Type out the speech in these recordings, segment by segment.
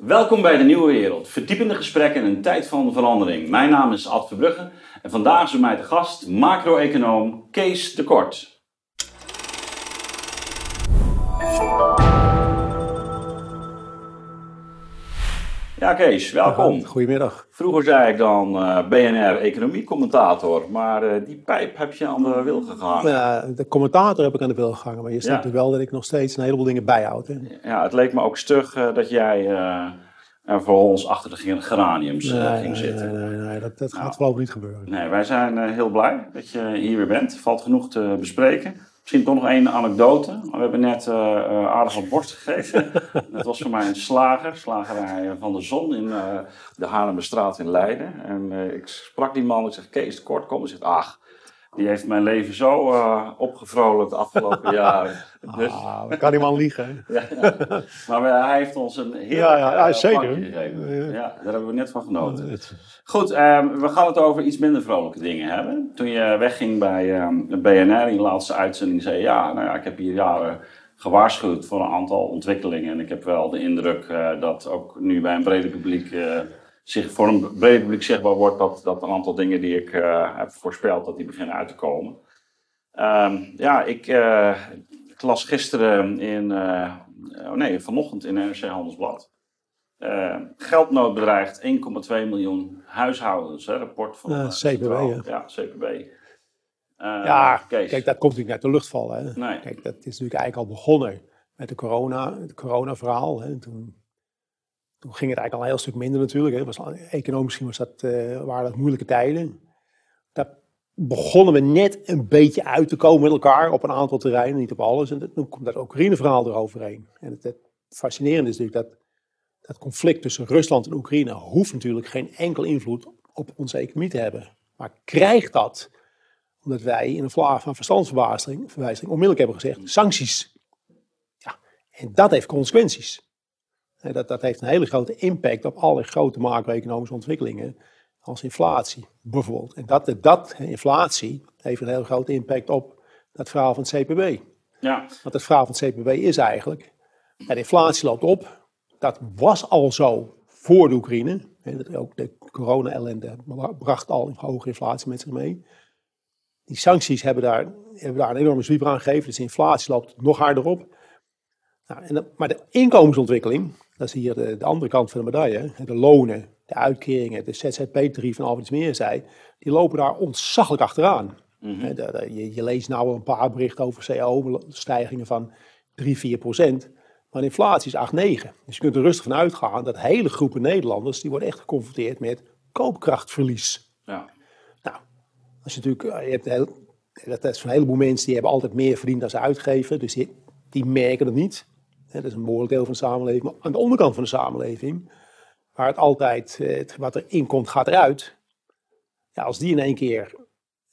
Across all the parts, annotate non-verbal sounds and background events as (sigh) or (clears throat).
Welkom bij de Nieuwe Wereld. Verdiepende gesprekken in een tijd van verandering. Mijn naam is Ad Verbrugge en vandaag is bij mij de gast macro-econoom Kees de Kort. Ja, Kees, welkom. Goedemiddag. Vroeger zei ik dan uh, BNR economiecommentator, maar uh, die pijp heb je aan de wil gehangen. Ja, de commentator heb ik aan de wil gehangen, maar je ziet ja. wel dat ik nog steeds een heleboel dingen bijhoud. Hè? Ja, het leek me ook stug uh, dat jij er voor ons achter de geraniums nee, ging nee, zitten. Nee, nee, nee, dat, dat gaat nou, voorlopig niet gebeuren. Nee, wij zijn heel blij dat je hier weer bent. Valt genoeg te bespreken. Misschien toch nog één anekdote. We hebben net uh, aardig wat borst gegeten. (laughs) dat was voor mij een slager, slagerij van de Zon in uh, de Haarlemmerstraat in Leiden. En ik sprak die man, ik zeg, Kees, kort kom. Hij zegt, ach, die heeft mijn leven zo opgevrolijkt de afgelopen (laughs) jaren. Dus... Ah, kan die man liegen. ja, (laughs) ja. Maar hij heeft ons een heel ja, ja, ja, zeker. gegeven. Ja, daar hebben we net van genoten. Goed, um, we gaan het over iets minder vrolijke dingen hebben. Toen je wegging bij um, BNR in je laatste uitzending, zei je, ja, nou ja, ik heb hier jaren gewaarschuwd voor een aantal ontwikkelingen. En ik heb wel de indruk uh, dat ook nu bij een brede publiek, uh, zich, voor een brede publiek zichtbaar wordt dat, dat een aantal dingen die ik uh, heb voorspeld, dat die beginnen uit te komen. Um, ja, ik, ik, las gisteren in, oh nee, vanochtend in NRC Handelsblad. Uh, geldnood bedreigt 1,2 miljoen huishoudens. Hè, rapport van uh, CPB. Ja. ja, CPB. Uh, ja, Kees. kijk, dat komt natuurlijk uit de lucht vallen. Hè. Nee. Kijk, dat is natuurlijk eigenlijk al begonnen met de corona, het corona-verhaal. Hè. Toen, toen ging het eigenlijk al een heel stuk minder natuurlijk. Hè. Was, economisch was dat, uh, waren dat moeilijke tijden. Daar begonnen we net een beetje uit te komen met elkaar op een aantal terreinen, niet op alles. En toen komt dat Oekraïne-verhaal eroverheen. En het, het fascinerende is natuurlijk dat het conflict tussen Rusland en Oekraïne hoeft natuurlijk geen enkel invloed op onze economie te hebben. Maar krijgt dat omdat wij in een vlaag van verstandsverwijzing onmiddellijk hebben gezegd, sancties. Ja, en dat heeft consequenties. Dat, dat heeft een hele grote impact op alle grote macro-economische ontwikkelingen, als inflatie bijvoorbeeld. En dat, dat, inflatie, heeft een hele grote impact op dat verhaal van het CPB. Ja. Want het verhaal van het CPB is eigenlijk, de inflatie loopt op, dat was al zo voor de Oekraïne. Ook de corona-ellende bracht al hoge inflatie met zich mee. Die sancties hebben daar, hebben daar een enorme zwieper aan gegeven. Dus de inflatie loopt nog harder op. Nou, en maar de inkomensontwikkeling, dat is hier de, de, andere kant van de medaille. De lonen, de uitkeringen, de ZZP-tarief en Alfred meer zei. Die lopen daar ontzaglijk achteraan. Mm -hmm. de, je, je, leest nou een paar berichten over CO-stijgingen van 3, 4 procent. Maar inflatie is 8,9. Dus je kunt er rustig van uitgaan dat hele groepen Nederlanders, die worden echt geconfronteerd met koopkrachtverlies. Ja. Nou, als je natuurlijk, je hebt heel, dat is een heleboel mensen die hebben altijd meer verdiend dan ze uitgeven, dus die, die merken het niet. Dat is een behoorlijk deel van de samenleving. Maar aan de onderkant van de samenleving, waar het altijd, het, wat er inkomt, gaat eruit. Ja, als die in één keer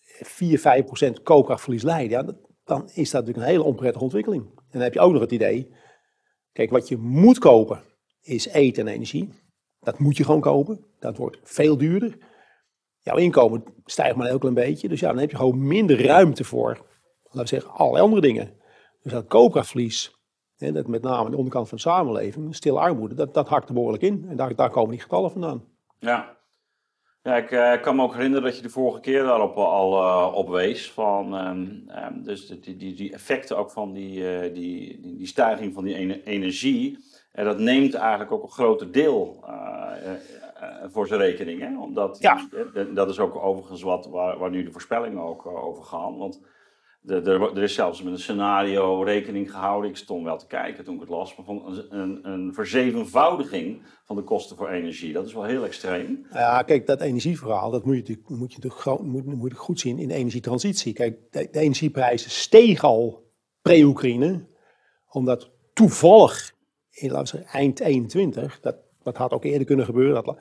4, 5 procent koopkrachtverlies leiden, dan is dat natuurlijk een hele onprettige ontwikkeling. En dan heb je ook nog het idee, Kijk, wat je moet kopen is eten en energie. Dat moet je gewoon kopen. Dat wordt veel duurder. Jouw inkomen stijgt maar een heel klein beetje. Dus ja, dan heb je gewoon minder ruimte voor, laten we zeggen, allerlei andere dingen. Dus dat koopkrachtverlies, dat met name aan de onderkant van de samenleving, stil armoede, dat, dat hakt er behoorlijk in. En daar, daar komen die getallen vandaan. Ja. Ja, ik uh, kan me ook herinneren dat je de vorige keer daarop al uh, op wees. Van, um, um, dus die, die, die, effecten ook van die, uh, die, die, die, stijging van die energie. En dat neemt eigenlijk ook een groter deel voor zijn rekening. Hè? Omdat, ja. dat is ook overigens wat, waar, waar nu de voorspellingen ook over gaan. Want er is zelfs met een scenario rekening gehouden. Ik stond wel te kijken toen ik het las. van een, een, verzevenvoudiging van de kosten voor energie. Dat is wel heel extreem. Ja, kijk, dat energieverhaal, dat moet je moet je moet, goed zien in de energietransitie. Kijk, de, energieprijzen stegen al pre-Oekraïne. Omdat toevallig, in, laten eind 21, dat, dat had ook eerder kunnen gebeuren. Dat,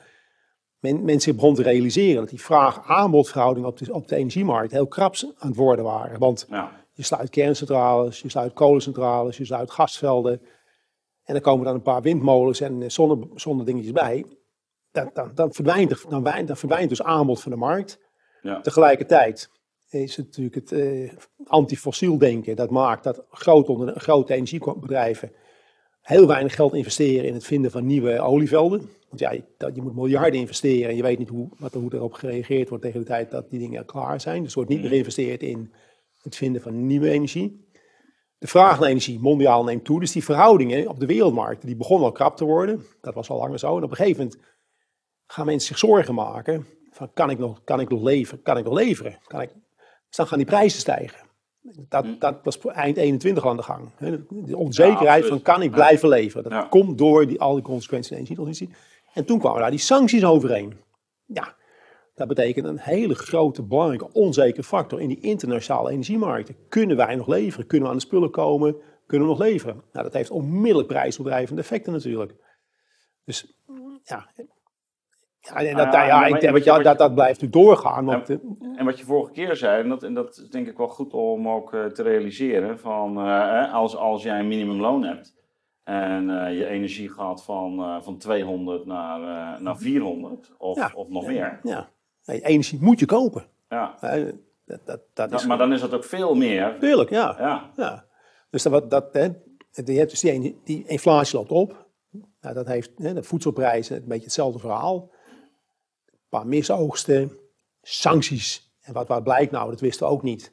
men, mensen begonnen te realiseren dat die vraag-aanbodverhouding op de, op de energiemarkt heel krap aan het worden waren. Want ja. je sluit kerncentrales, je sluit kolencentrales, je sluit gasvelden. En dan komen dan een paar windmolens en zonne, zonnedingetjes bij. Dan, dan, dan, verdwijnt, dan, dan verdwijnt dus aanbod van de markt. Ja. Tegelijkertijd is het natuurlijk het uh, antifossiel denken. Dat maakt dat grote energiebedrijven heel weinig geld investeren in het vinden van nieuwe olievelden. Want ja, je, je moet miljarden investeren en je weet niet hoe, wat, hoe erop gereageerd wordt tegen de tijd dat die dingen klaar zijn. Dus er wordt niet meer geïnvesteerd in het vinden van nieuwe energie. De vraag naar energie mondiaal neemt toe. Dus die verhoudingen op de wereldmarkt die begonnen al krap te worden. Dat was al langer zo. En op een gegeven moment gaan mensen zich zorgen maken. Van kan ik nog, kan ik nog leveren? Kan ik nog leveren? Kan ik, dus dan gaan die prijzen stijgen. Dat, mm. dat was eind 21 aan de gang. De onzekerheid van kan ik blijven leveren. Dat komt door die, al die consequenties in energietransitie. En toen kwamen daar die sancties overheen. Ja, dat betekent een hele grote, belangrijke, onzekere factor in die internationale energiemarkten. Kunnen wij nog leveren? Kunnen we aan de spullen komen? Kunnen we nog leveren? Nou, dat heeft onmiddellijk prijsbedrijvende effecten natuurlijk. Dus ja, ja, en dat, ja, ik denk dat, dat, dat blijft natuurlijk doorgaan. Want, en, en, wat je vorige keer zei, en dat, en dat is denk ik wel goed om ook uh, te realiseren, van uh, als, als jij een minimumloon hebt en uh, je energie gaat van, van 200 naar, naar 400 of, ja, of nog meer. Ja, energie moet je kopen. Ja. Dat, dat, dat is maar dan is dat ook veel meer. Tuurlijk, ja. ja. ja. Dus dat, dat, hè, je hebt dus die, die inflatie loopt op. Nou, dat heeft hè, de voedselprijzen een beetje hetzelfde verhaal paar misoogsten, sancties. En wat, wat blijkt nou, dat wisten we ook niet.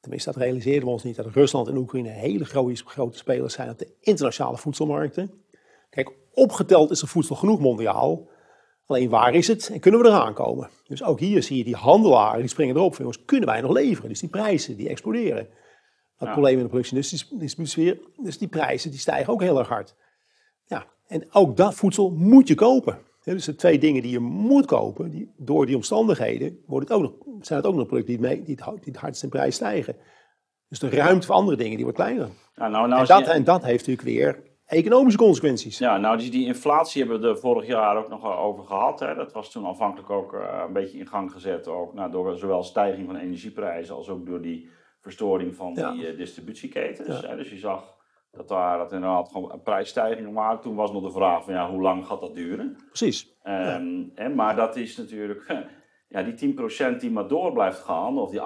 Tenminste, dat realiseerden we ons niet, dat Rusland en Oekraïne hele grote, spelers zijn op de internationale voedselmarkten. Kijk, opgeteld is er voedsel genoeg mondiaal. Alleen waar is het en kunnen we eraan komen? Dus ook hier zie je die handelaren, die springen erop. Jongens, kunnen wij nog leveren? Dus die prijzen, die exploderen. Dat ja. probleem in de productiesfeer, dus die prijzen die stijgen ook heel erg hard. Ja, en ook dat voedsel moet je kopen dus de twee dingen die je moet kopen, die, door die omstandigheden, wordt het ook nog, zijn het ook nog producten die, mee, die, het, die het hardst in prijs stijgen. Dus de ruimte voor andere dingen die wordt kleiner. Ja, nou, nou en, dat, en dat heeft natuurlijk weer economische consequenties. Ja, nou die, die inflatie hebben we er vorig jaar ook nog over gehad. Hè. Dat was toen aanvankelijk ook uh, een beetje in gang gezet. Ook, nou, door zowel stijging van energieprijzen als ook door die verstoring van die uh, distributieketens. Ja. Dus je zag dat daar dat inderdaad gewoon prijsstijgingen waren. Toen was nog de vraag van ja, hoe lang gaat dat duren? Precies. Um, hè, maar dat is natuurlijk, (laughs) ja, die 10% die maar door blijft gaan, of die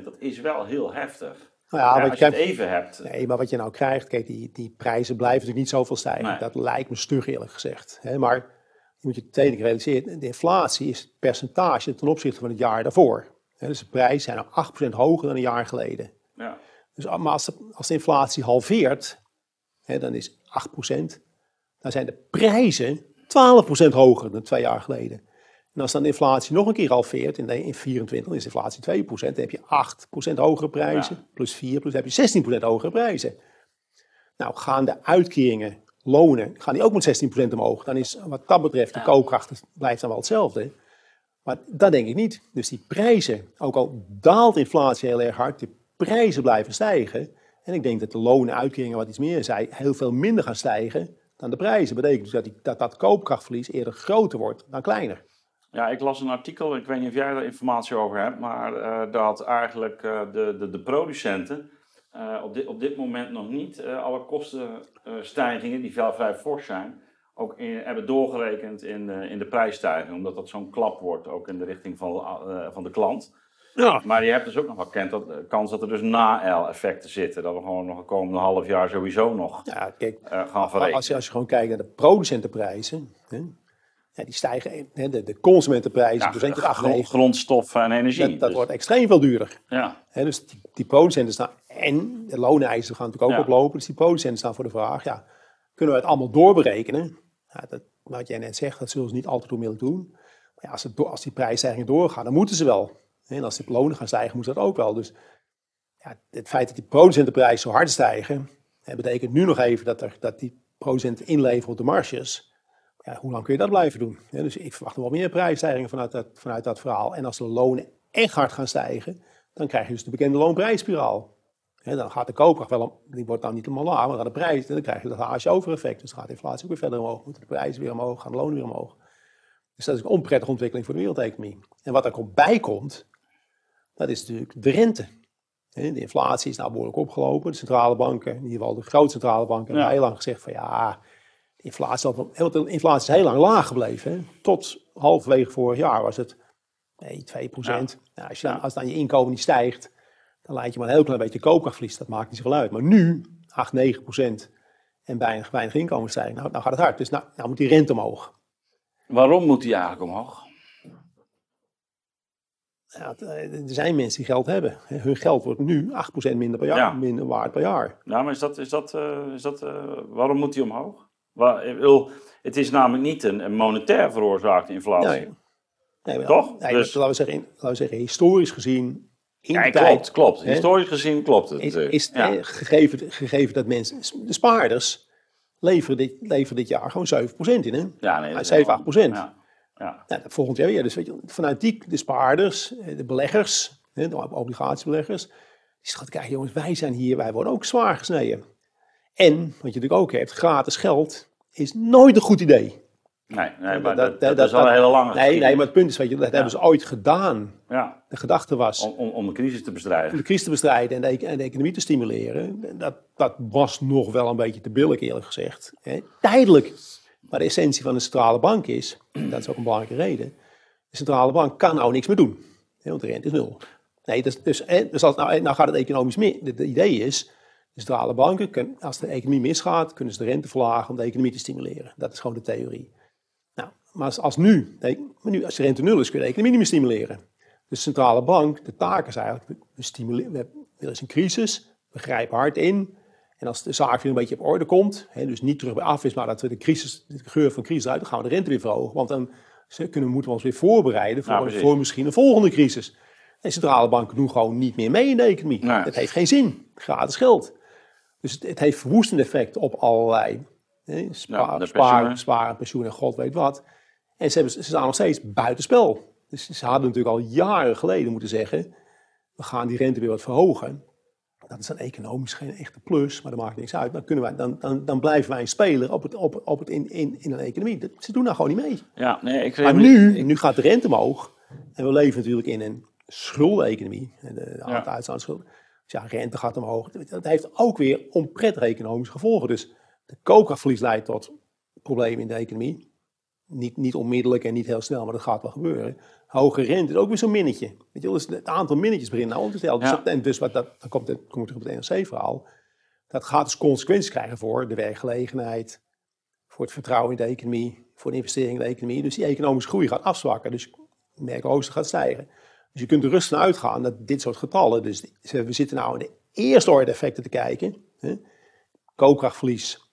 8%, dat is wel heel heftig. Nou ja, ja, als je het even hebt. Nee, maar wat je nou krijgt, kijk, die, die prijzen blijven natuurlijk niet zoveel stijgen. Dat lijkt me stug eerlijk gezegd. Hè? Maar je moet je tweede realiseren, de inflatie is het percentage ten opzichte van het jaar daarvoor. Hè? Dus de prijzen zijn nog 8% hoger dan een jaar geleden. Ja. Dus, maar als de, als de inflatie halveert, hè, dan is 8%, dan zijn de prijzen 12% hoger dan twee jaar geleden. En als dan de inflatie nog een keer halveert, in, in 24 dan is de inflatie 2%, dan heb je 8% hogere prijzen, plus 4, plus heb je 16% hogere prijzen. Nou, gaan de uitkeringen, lonen, gaan die ook met 16% omhoog, dan is wat dat betreft de koopkracht blijft dan wel hetzelfde. Maar dat denk ik niet. Dus die prijzen, ook al daalt inflatie heel erg hard, de prijzen blijven stijgen. En ik denk dat de lonen, uitkeringen, wat iets meer zei, heel veel minder gaan stijgen dan de prijzen. Dat betekent dus dat, die, dat dat koopkrachtverlies eerder groter wordt dan kleiner. Ja, ik las een artikel, ik weet niet of jij daar informatie over hebt, maar uh, dat eigenlijk uh, de, de, de producenten uh, op, dit, op dit moment nog niet alle kostenstijgingen, die vrij, vrij fors zijn, ook hebben doorgerekend in, in de prijsstijging. Omdat dat zo'n klap wordt, ook in de richting van, van de klant. Ja. Maar je hebt dus ook nog wel kent dat, de kans dat er dus na-L-effecten zitten. Dat we gewoon nog een komende half jaar sowieso nog ja, kijk, uh, gaan verrekenen. Als je, als je gewoon kijkt naar de producentenprijzen, hè, ja, die stijgen, hè, de, de consumentenprijzen, ja, dus grond, grondstoffen en energie. Dat, dat dus. wordt extreem veel duurder. Ja. Hè, dus die, die producenten staan, en de looneisen gaan natuurlijk ook oplopen, dus die producenten staan voor de vraag, ja, kunnen we het allemaal doorberekenen? Ja, dat, wat jij net zegt, dat zullen ze niet altijd onmiddellijk doen. Maar ja, als, het, als die prijsstijgingen doorgaan, dan moeten ze wel. En als de lonen gaan stijgen, moet dat ook wel. Dus ja, het feit dat die producentenprijzen zo hard stijgen, betekent nu nog even dat, er, dat die producenten inleveren op de marges. Ja, hoe lang kun je dat blijven doen? dus ik verwacht wel meer prijsstijgingen vanuit dat, vanuit dat verhaal. En als de lonen echt hard gaan stijgen, dan krijg je dus de bekende loonprijsspiraal. dan gaat de koopkracht wel, die wordt dan niet helemaal laag, maar dan de prijs, dan krijg je dat haasje over effect. Dus dan gaat de inflatie ook weer verder omhoog, moeten de prijzen weer omhoog, gaan de lonen weer omhoog. Dus dat is een onprettige ontwikkeling voor de wereldeconomie. En wat er ook bij komt, dat is natuurlijk de rente. De inflatie is nou behoorlijk opgelopen. De centrale banken, in ieder geval de grote centrale banken, hebben heel lang gezegd van ja, de inflatie, de inflatie is heel lang laag gebleven. Tot halverwege vorig jaar was het nee, 2 procent. Nou, als, je dan, als dan je inkomen niet stijgt, dan laat je maar een heel klein beetje koopkrachtverlies. Dat maakt niet zoveel uit. Maar nu, 8, 9 procent. en weinig, weinig inkomensstijging. Nou, nou gaat het hard. Dus nou, nou moet die rente omhoog. Waarom moet die eigenlijk omhoog? Ja, eh, er zijn mensen die geld hebben. Hun geld wordt nu 8% minder per jaar, minder waard per jaar. Ja, maar is dat, is dat, uh, is dat uh, waarom moet die omhoog? Waar, wil, het is namelijk niet een, een monetair veroorzaakte inflatie. Nee, nee, Toch? Nee, dus, laten, we zeggen, laten we zeggen, historisch gezien in ja, klopt, klopt. Historisch gezien klopt het. Is, is ja. gegeven, gegeven dat mensen, de spaarders, leveren dit, leveren dit jaar gewoon 7% in. Hè? Ja, nee, 7, 8%. Ja. Ja. Nou, volgend jaar weer. Dus weet je, vanuit die, de spaarders, eh, de beleggers, de obligatiebeleggers, die zeggen, kijk jongens, wij zijn hier, wij worden ook zwaar gesneden. En, wat je natuurlijk ook hebt, gratis geld is nooit een goed idee. Nee, nee maar dat, dat, dat, is al een hele lange Nee, nee, maar het punt is, weet je, dat hebben ze ooit gedaan. Ja. De gedachte was... Om, om, om, de crisis te bestrijden. Om de crisis te bestrijden en de, en de economie te stimuleren. Dat, dat was nog wel een beetje te billig, eerlijk gezegd. Tijdelijk maar de essentie van de centrale bank is, (clears throat) dat is ook een belangrijke reden, de centrale bank kan nou niks meer doen. Want de rente is nul. Nee, dus, dus, dus als, nou, nou gaat het economisch mis. Het idee is, de centrale banken, kunnen, als de economie misgaat, kunnen ze de rente verlagen om de economie te stimuleren. Dat is gewoon de theorie. Nou, maar als, als nu, nu, als de rente nul is, kun je de economie niet meer stimuleren. Dus de centrale bank, de taak is eigenlijk, we, stimuleren, we, er is een crisis, we grijpen hard in, en als de zaak weer een beetje op orde komt, hè, dus niet terug bij af is, maar dat we de, crisis, de geur van crisis uit, dan gaan we de rente weer verhogen. Want dan kunnen, moeten we ons weer voorbereiden voor, voor misschien een volgende crisis. En centrale banken doen gewoon niet meer mee in de economie. Nee. Het heeft geen zin. Gratis geld. Dus het, het heeft verwoestend effect op allerlei hè, spaar, sparen, sparen, pensioen en god weet wat. En ze, hebben, ze staan nog steeds buitenspel. Dus ze hadden natuurlijk al jaren geleden moeten zeggen, we gaan die rente weer wat verhogen dat is dan economisch geen echte plus, maar dat maakt niks uit. Dan, kunnen wij, dan, dan, dan blijven wij spelen op het, op, op het in, in, in een economie. ze doen daar gewoon niet mee. Ja, nee, ik maar nu, nu gaat de rente omhoog. En we leven natuurlijk in een schuldeneconomie. De, de ja. uitstaande schulden. Dus ja, rente gaat omhoog. Dat heeft ook weer onprettige economische gevolgen. Dus de koopkrachtverlies leidt tot problemen in de economie. Niet, niet onmiddellijk en niet heel snel, maar dat gaat wel gebeuren hoge rente is ook weer zo'n minnetje. Weet je wel, dus het aantal minnetjes begint nou om te stellen. Dus, en dus wat dat, dan komt het, kom ik terug op het NRC-verhaal. Dat gaat dus consequenties krijgen voor de werkgelegenheid, voor het vertrouwen in de economie, voor de investering in de economie. Dus die economische groei gaat afzwakken. Dus merkloosheid gaat stijgen. Dus je kunt er rustig uitgaan dat dit soort getallen, dus we zitten nou in de eerste orde effecten te kijken. Hè. Koopkrachtverlies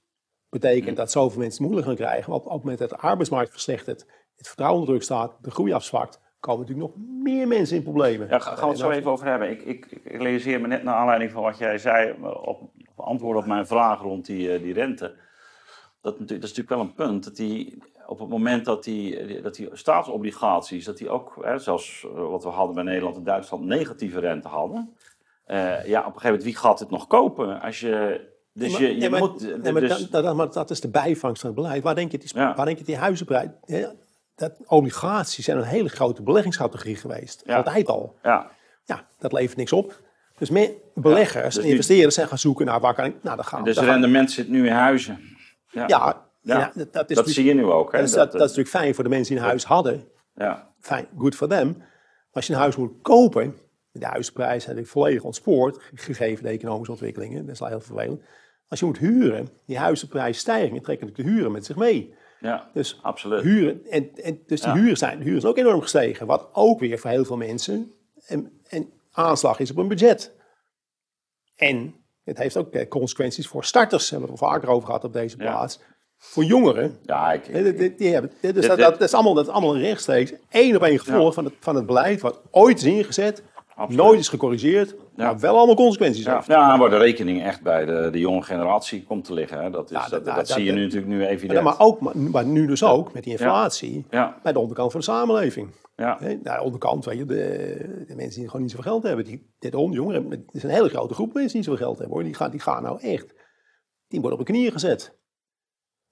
betekent dat zoveel mensen het moeilijk gaan krijgen. op het moment dat de arbeidsmarkt verslechtert, het vertrouwen onder druk staat, de groei afzwakt, komen natuurlijk nog meer mensen in problemen. Ja, gaan we het zo even over hebben. Ik, ik, ik realiseer me net naar aanleiding van wat jij zei, op, op antwoord op mijn vraag rond die, eh, die rente. Dat, dat is natuurlijk wel een punt, dat die, op het moment dat die, dat die staatsobligaties, dat die ook, hè, zoals eh, wat we hadden bij Nederland en Duitsland, negatieve rente hadden. Uh, ja, op een gegeven moment, wie gaat het nog kopen? Als je, dus je, je moet... maar, dus... dat, dat, dat, is de bijvangst van het beleid. Waar denk je, die, waar denk je die huizenprijs dat obligaties zijn een hele grote beleggingsstrategie geweest. Altijd al. Ja. ja, dat levert niks op. Dus meer beleggers dus en investeerders zijn gaan zoeken naar waar kan ik... Nou, dan gaan, dus rendement zit nu in huizen. Ja, ja, ja. dat, is dat zie je nu ook. Hè? Dat, dat, is natuurlijk fijn voor de mensen die een huis hadden. Ja. Fijn, good for them. Maar als je een huis moet kopen, de huisprijs is volledig ontspoord, gegeven de economische ontwikkelingen. Dat is wel heel vervelend. Als je moet huren, die huizenprijsstijgingen trekken de huren met zich mee. Ja, dus absoluut. Huren, en, en dus de huren zijn, de huren zijn ook enorm gestegen. Wat ook weer voor heel veel mensen een, een aanslag is op een budget. En het heeft ook eh, consequenties voor starters. Daar hebben we het vaker over gehad op deze plaats. Voor jongeren. Ja, ik, ik, die, hebben, dus dat, dat, is allemaal, dat is allemaal rechtstreeks één op één gevolg van, het, van het beleid wat ooit is ingezet Nooit is gecorrigeerd, maar wel allemaal consequenties ja. heeft. Ja, waar de rekening echt bij de, de jonge generatie komt te liggen. Hè. Dat, is, dat, dat, zie je nu natuurlijk nu evident. maar, ook, maar, nu dus ook met die inflatie bij de onderkant van de samenleving. Ja. Nee, nou, de onderkant, weet je, de, de, mensen die gewoon niet zoveel geld hebben. Die, de jongeren, het is een hele grote groep mensen die niet zoveel geld hebben. Hoor. Die, gaan, die gaan nou echt, die worden op de knieën gezet.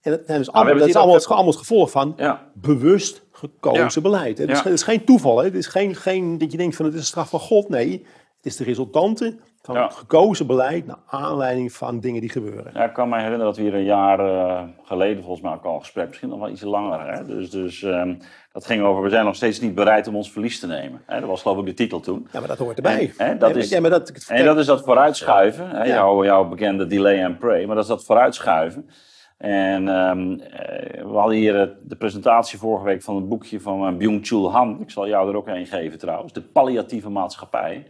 En dat, is, allemaal, dat is allemaal, het, allemaal het gevolg van bewust gekozen beleid. Het is, het, is, geen toeval. Hè? Het is geen, geen dat je denkt van het is een straf van God. Nee, het is de resultante Van ja. gekozen beleid naar aanleiding van dingen die gebeuren. Ja, ik kan me herinneren dat we hier een jaar uh, geleden volgens mij ook al een gesprek, misschien nog wel iets langer. Hè? Dus, dus um, dat ging over, we zijn nog steeds niet bereid om ons verlies te nemen. Hè? Dat was geloof ik de titel toen. Ja, maar dat hoort erbij. En, hè, dat, is, ja, maar dat, en dat is dat vooruitschuiven. Hè? Jouw, jouw bekende delay and pray. Maar dat is dat vooruitschuiven. En um, we hadden hier de presentatie vorige week van het boekje van uh, Byung-Chul Han. Ik zal jou er ook een geven trouwens. De palliatieve maatschappij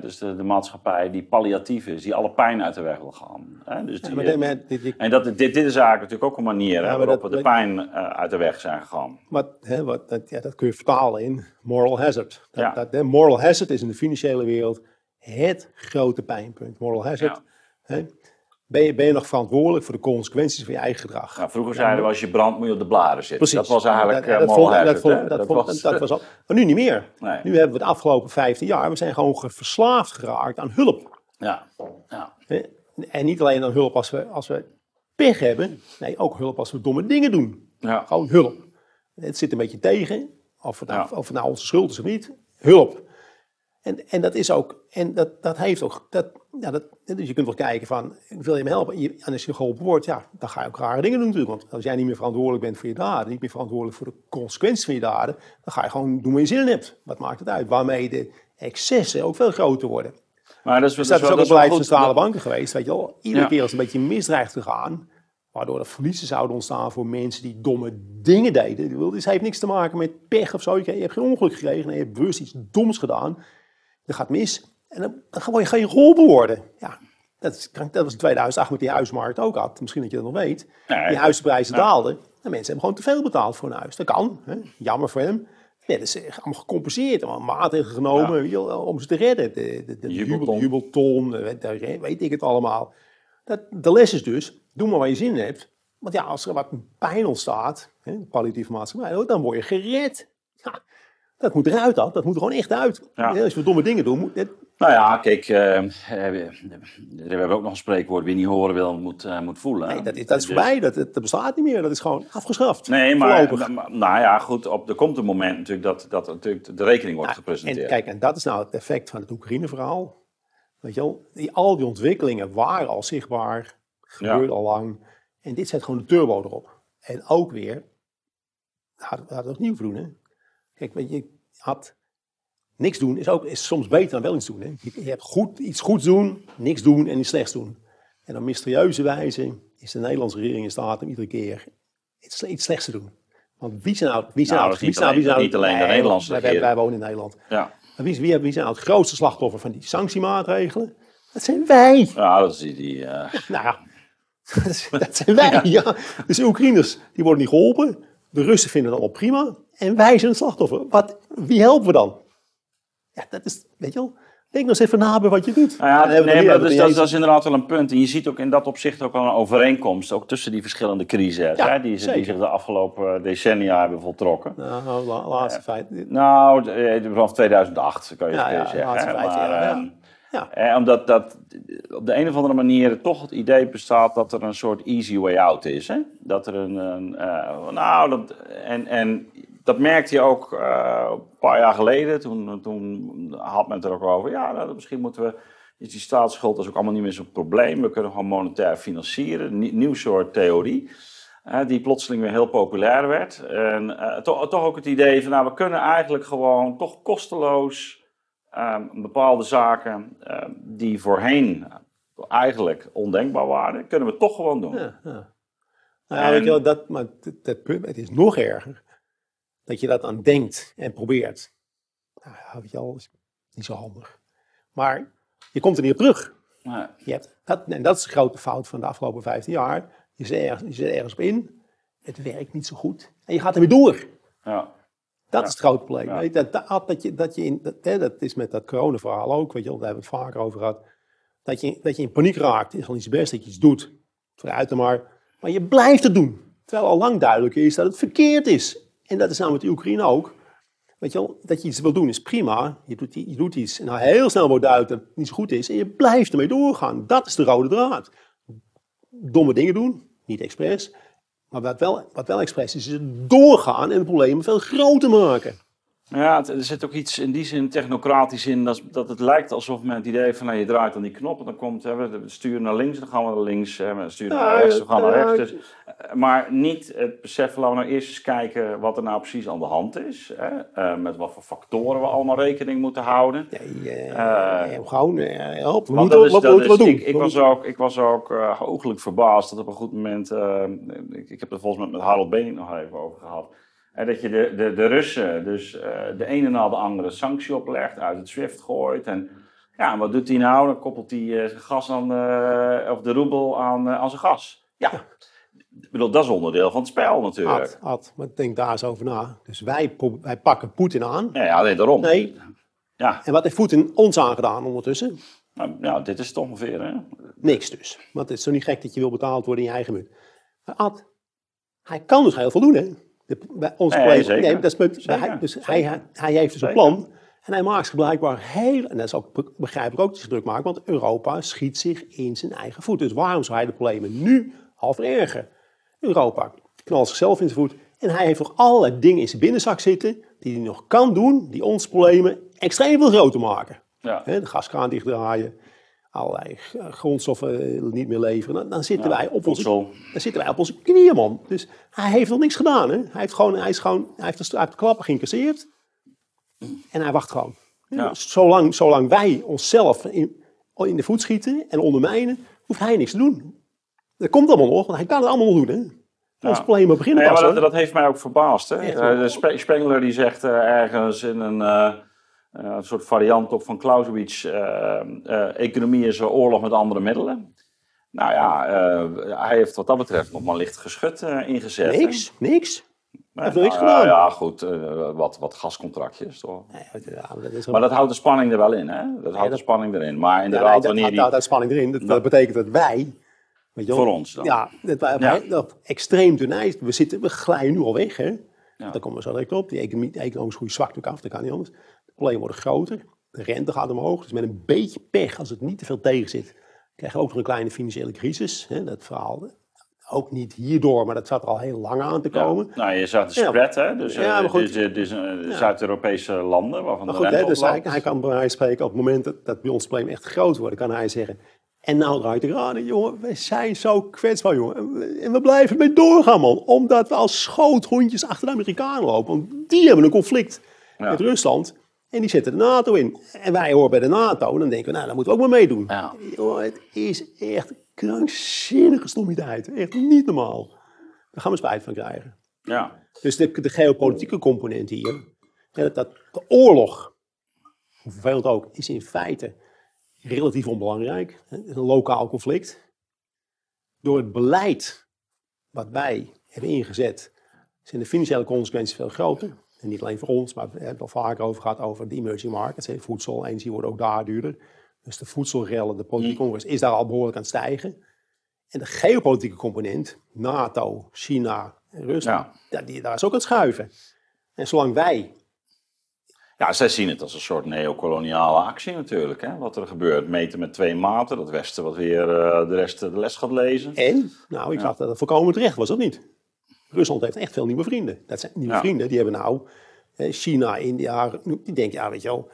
dus de, de, maatschappij die palliatief is, die alle pijn uit de weg wil gaan. dus die, en dat, dit, dit is eigenlijk natuurlijk ook een manier waarop we de pijn uh, uit de weg zijn gegaan. Maar wat, dat, ja, dat kun je vertalen in moral hazard. Dat, dat, moral hazard is in de financiële wereld het grote pijnpunt. Moral hazard. Ben je, ben je nog verantwoordelijk voor de consequenties van je eigen gedrag? Nou, vroeger zeiden we als je brandt moet je op de blaren zitten. Precies. Dat was eigenlijk dat, dat, vond, dat, was, dat was al. Maar nu niet meer. Nee. Nu hebben we de afgelopen 15 jaar, we zijn gewoon verslaafd geraakt aan hulp. Ja. ja. En niet alleen aan hulp als we, als we pech hebben, nee, ook hulp als we domme dingen doen. Ja. Gewoon hulp. Het zit een beetje tegen, of het, nou, of het nou onze schuld is of niet. Hulp. En, en dat is ook, en dat, dat heeft ook, dat, ja, dat, dus je kunt wel kijken van, wil je me helpen? En als je geholpen wordt, ja, dan ga je ook rare dingen doen natuurlijk. Want als jij niet meer verantwoordelijk bent voor je daden, niet meer verantwoordelijk voor de consequenties van je daden, dan ga je gewoon doen wat je zin in hebt. Wat maakt het uit? Waarmee de excessen ook veel groter worden. Maar dat is, dus dat is ook het beleid van centrale banken geweest, weet je wel. Iedere keer als een beetje misdreigt te gaan, waardoor er verliezen zouden ontstaan voor mensen die domme dingen deden. Dus het heeft niks te maken met pech of zo. Je hebt geen ongeluk gekregen, en je hebt bewust iets doms gedaan. Dat gaat mis. En dan, dan ga je geen geholpen worden. Ja, dat, is, dat was in 2008 met die huismarkt ook had. Misschien dat je dat nog weet. die huisprijzen daalden. En mensen hebben gewoon te veel betaald voor een huis. Dat kan. Hè? Jammer voor hem. Ja, dat is allemaal gecompenseerd. Allemaal maatregelen genomen ja. om ze te redden. De, de, de jubelton, jubelton weet ik het allemaal. Dat, de les is dus, doe maar wat je zin hebt. Want ja, als er wat pijn ontstaat, hè, palliatieve maatschappij, dan word je gered. Ja, dat moet eruit dan. Dat moet er gewoon echt uit. Als we domme dingen doen. Moet, Nou ja, kijk, uh, we, hebben ook nog een spreekwoord. Wie niet horen wil, moet, uh, moet voelen. Nee, dat is, dat is dus- voorbij. Dat, dat bestaat niet meer. Dat is gewoon afgeschaft. Nee, maar nou ja, goed. Op, er komt een moment natuurlijk dat, dat natuurlijk de rekening wordt gepresenteerd. En kijk, en dat is nou het effect van het Oekraïne-verhaal. Weet je wel, die, al die ontwikkelingen waren al zichtbaar. Gebeurde al lang. En dit zet gewoon de turbo erop. En ook weer, hadden we het opnieuw doen, hè. Kijk, weet je, had niks doen is, ook, is soms beter dan wel iets doen. Hè? Je, hebt goed, iets goeds doen, niks doen en iets slechts doen. En op mysterieuze wijze is de Nederlandse regering in staat om iedere keer iets, iets slechts te doen. Want wie zijn nou, wie zijn nou, wie zijn, niet, alleen, niet alleen de Nederlandse wij, regering. Wij, wonen in Nederland. Ja. Maar wie, wie, wie zijn nou het grootste slachtoffer van die sanctiemaatregelen? Dat zijn wij. Ja, dat is die... uh... (laughs) nou ja, (laughs) dat, zijn wij, ja. Dus de Oekraïners, die worden niet geholpen. De Russen vinden het allemaal prima. En wij zijn het slachtoffer. Wat, wie helpen we dan? Ja, dat is, weet je wel. Denk nog eens even na bij wat je doet. Nou ja, nee, maar dat, is, dat, is inderdaad wel een punt. En je ziet ook in dat opzicht ook wel een overeenkomst. Ook tussen die verschillende crises. hè, die, die, zich de afgelopen decennia hebben voltrokken. Nou, la, laatste feit. Nou, vanaf 2008 kan je ja, zeggen. Laatste maar, jaar, Eh, omdat dat op de een of andere manier toch het idee bestaat dat er een soort easy way out is. Hè? Dat er een. uh, nou, dat, en, en dat merkte je ook uh, een paar jaar geleden. Toen, toen had men het er ook over. Ja, nou, misschien moeten we. Is die staatsschuld is ook allemaal niet meer zo'n probleem. We kunnen gewoon monetair financieren. Nieuw soort theorie. Die plotseling weer heel populair werd. En uh, toch, ook het idee van, nou, we kunnen eigenlijk gewoon toch kosteloos bepaalde zaken ehm, die voorheen eigenlijk ondenkbaar waren, kunnen we toch gewoon doen. Ja, ja. Nou, weet je wel, dat, maar dat, punt, het is nog erger dat je dat aan denkt en probeert. Nou, weet je wel, is niet zo handig. Maar je komt er niet op terug. Je hebt, dat, en dat is de grote fout van de afgelopen 15 jaar. Je zit, ergens, je zit ergens op in, het werkt niet zo goed en je gaat ermee door. Ja. Dat is het grote probleem. Dat, dat, dat, je, dat, je in, dat, hè, dat is met dat coronaverhaal ook, weet je, daar hebben we het vaker over gehad. Dat je, dat je in paniek raakt, is al iets best dat je iets doet. Vooruit er maar. Maar je blijft het doen. Terwijl al lang duidelijk is dat het verkeerd is. En dat is nou met de Oekraïne ook. Weet je wel, dat je iets wil doen is prima. Je doet, je doet iets en nou heel snel wordt duidelijk dat het niet zo goed is. En je blijft ermee doorgaan. Dat is de rode draad. Domme dingen doen, niet expres. Maar wat wel, wat wel expres is, is het doorgaan en problemen veel groter maken. Ja, er zit ook iets in die zin technocratisch in, dat, dat het lijkt alsof men het idee van nou, je draait aan die knop en dan komt, hè, we sturen naar links, dan gaan we naar links, hè, we sturen naar rechts, dan gaan we naar rechts. Dus, eh, maar niet het besef, laten we nou eerst eens kijken wat er nou precies aan de hand is, hè, uh, met wat voor factoren we allemaal rekening moeten houden. Nee, uh, uh, gewoon help, we moeten wat, doen. Ik, ik, was ook, ik was ook hooglijk verbaasd dat op een goed moment, ik, ik heb er volgens mij met Harold Bening nog even over gehad, dat je de, de, de Russen dus uh, de ene na de andere sanctie oplegt, uit het SWIFT gooit. En ja, wat doet hij nou? Dan koppelt hij uh, gas aan, uh, of de roebel aan, aan zijn gas. Ja, ik bedoel, dat is onderdeel van het spel natuurlijk. Ad, ad, maar denk daar eens over na. Dus wij, wij pakken Poetin aan. Ja, ja nee, daarom. Nee. Ja. En wat heeft Poetin ons aangedaan ondertussen? Nou, ja, dit is het ongeveer, hè? Niks dus. Want het is zo niet gek dat je wil betaald worden in je eigen munt. Maar Ad, hij kan dus heel veel doen, hè? De, bij ons nee, nee, dat is punt. hij, dus hij, hij heeft dus een plan. En hij maakt zich blijkbaar heel, en dat is ook begrijpelijk ook dat hij druk maakt, want Europa schiet zich in zijn eigen voet. Dus waarom zou hij de problemen nu al verergeren? Europa knalt zichzelf in zijn voet. En hij heeft nog allerlei dingen in zijn binnenzak zitten die hij nog kan doen, die ons problemen extreem veel groter maken. Ja. de gaskraan dichtdraaien, allerlei grondstoffen niet meer leveren, dan, dan zitten, wij op onze, dan zitten wij op onze knieën, man. Dus hij heeft nog niks gedaan. Hè? Hij, heeft gewoon, hij, is gewoon, hij heeft de, de klappen geïncasseerd en hij wacht gewoon. Ja. Zolang, zolang wij onszelf in, in de voet schieten en ondermijnen, hoeft hij niks te doen. Dat komt allemaal nog, want hij kan het allemaal nog doen. Hè? Ons ja. problemen beginnen nee, dat, dat, heeft mij ook verbaasd. Hè? Uh, Spengler die zegt uh, ergens in een... Uh, een soort variant op van Clausewitz. Uh, uh, economie is oorlog met andere middelen. Nou ja, hij heeft wat dat betreft nog maar licht geschut ingezet. Niks, niks. Hij heeft niks gedaan. ja, goed, wat, wat gascontractjes toch. Ja, dat is maar dat houdt de spanning er wel in, hè? Dat houdt de spanning erin. Maar inderdaad, nee, wanneer die... Dat houdt de spanning erin. Dat, dat betekent dat wij... Weet je Voor ons dan. Ja, dat, wij, dat extreem ten We, zitten, we glijden nu al weg, hè? Ja. Daar komen we zo direct op. Die economie, de economische groei zwakt ook af, dat kan niet anders problemen worden groter. De rente gaat omhoog. Dus met een beetje pech, als het niet te veel tegen zit, krijg je ook nog een kleine financiële crisis. Hè, dat verhaal ook niet hierdoor, maar dat zat er al heel lang aan te komen. Ja, nou, je zag de spread, hè? Dus, ja, goed, dus, dus uh, Zuid-Europese landen, waarvan maar goed, de hè, dus hij, hij, kan bij wijze spreken, op het moment dat, dat bij ons probleem echt groot wordt, kan hij zeggen... En nou draait de raden, jongen, we zijn zo kwetsbaar, jongen. En we blijven mee doorgaan, man. Omdat we als schoothondjes achter de Amerikanen lopen. Want die hebben een conflict met Rusland. En die zetten de NATO in. En wij horen bij de NATO. Dan denken we, nou, dan moeten we ook maar meedoen. Ja. het is echt krankzinnige stommiteit. Echt niet normaal. Daar gaan we spijt van krijgen. Ja. Dus de, de geopolitieke component hier. Dat, dat, de oorlog, hoe vervelend ook, is in feite relatief onbelangrijk. Het is een lokaal conflict. Door het beleid wat wij hebben ingezet, zijn de financiële consequenties veel groter. En niet alleen voor ons, maar we hebben het al vaker over gehad over de emerging markets. Voedsel, energie wordt ook daar duurder. Dus de voedselrellen, de politieke mm. congres is daar al behoorlijk aan het stijgen. En de geopolitieke component, NATO, China en Rusland, ja. die, daar is ook aan het schuiven. En zolang wij... Ja, zij zien het als een soort neocoloniale actie natuurlijk. Hè? Wat er gebeurt, meten met twee maten. Dat Westen wat weer uh, de rest de les gaat lezen. En, nou, ik ja. dacht dat het volkomen terecht was, dat niet? Rusland heeft echt veel nieuwe vrienden. Dat zijn nieuwe vrienden, die hebben nou China, India, die denken, ja, weet je wel,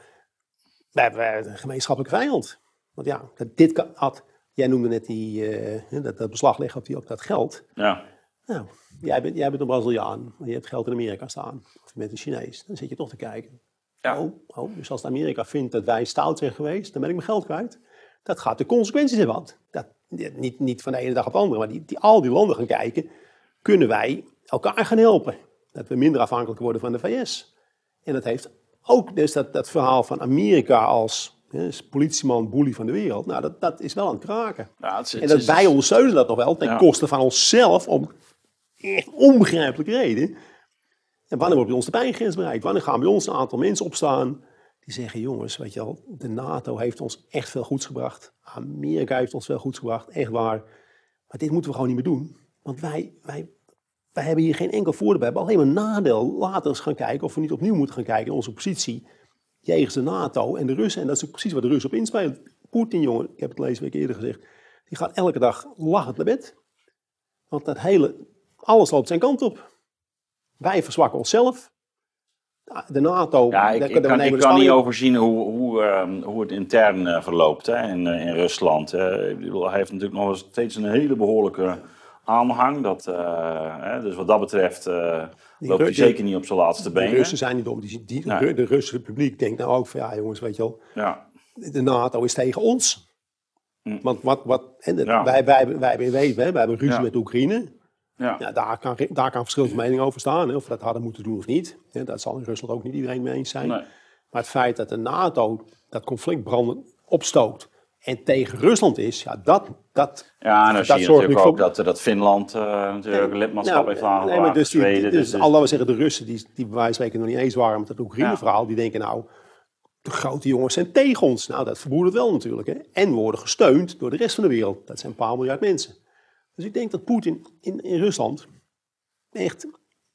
wij hebben een gemeenschappelijke vijand. Want ja, dit had, jij noemde net die, uh, dat, dat beslag leggen op, die, op dat geld. Ja. Nou, jij bent, jij bent een Braziliaan, maar je hebt geld in Amerika staan. Of je bent een Chinees, dan zit je toch te kijken. Ja. Oh, oh, dus als Amerika vindt dat wij stout zijn geweest, dan ben ik mijn geld kwijt. Dat gaat de consequenties hebben. Want dat, niet, niet van de ene dag op de andere, maar die, die, al die landen gaan kijken kunnen wij elkaar gaan helpen. Dat we minder afhankelijk worden van de VS. En dat heeft ook dus dat, dat verhaal van Amerika als politieman, boelie van de wereld. Nou, dat, dat is wel aan het kraken. Ja, en dat wij ondersteunen dat nog wel ten koste van onszelf om echt onbegrijpelijke reden. En wanneer wordt bij ons de pijngrens bereikt? Wanneer gaan bij ons een aantal mensen opstaan die zeggen, jongens, weet je wel, de NATO heeft ons echt veel goeds gebracht. Amerika heeft ons veel goeds gebracht, echt waar. Maar dit moeten we gewoon niet meer doen. Want wij, wij, wij hebben hier geen enkel voordeel bij. We hebben alleen maar nadeel. Laten we eens gaan kijken of we niet opnieuw moeten gaan kijken in onze positie. Jegens de NATO en de Russen. En dat is precies wat de Russen op inspelen. Poetin, jongen, ik heb het deze week eerder gezegd. Die gaat elke dag lachend naar bed. Want dat hele, alles loopt zijn kant op. Wij verzwakken onszelf. de NATO... Ja, ik, ik kan, ik kan niet overzien hoe, hoe, uh, hoe het intern uh, verloopt hè, in, uh, in Rusland. hij heeft natuurlijk nog steeds een hele behoorlijke aanhang. Dat, hè, dus wat dat betreft loopt hij zeker niet op zijn laatste benen. De Russen zijn niet dom. Die, die, nee. De Russische publiek denkt nou ook van ja jongens, weet je wel... Ja. De NATO is tegen ons. Mm. Want wat, wat, en de, ja. wij, wij, wij, wij, wij, wij hebben ruzie ja. met Oekraïne. Ja. ja. daar, kan, daar kan verschillende meningen over staan. Hè, of we dat hadden moeten doen of niet. Ja, dat zal in Rusland ook niet iedereen mee eens zijn. Nee. Maar het feit dat de NATO dat conflict branden opstookt en tegen Rusland is, ja, dat, dat Ja, en dan zie je natuurlijk ook dat, dat Finland uh, natuurlijk lidmaatschap nou, heeft aangevraagd. Nee, maar dus, die, dus, dus, dus, al we zeggen, de Russen die, die bij wijze van spreken nog niet eens waren met het Oekraïne-verhaal, die denken nou, de grote jongens zijn tegen ons. Nou, dat vermoedt wel natuurlijk. Hè. En worden gesteund door de rest van de wereld. Dat zijn een paar miljard mensen. Dus ik denk dat Poetin in, in Rusland echt,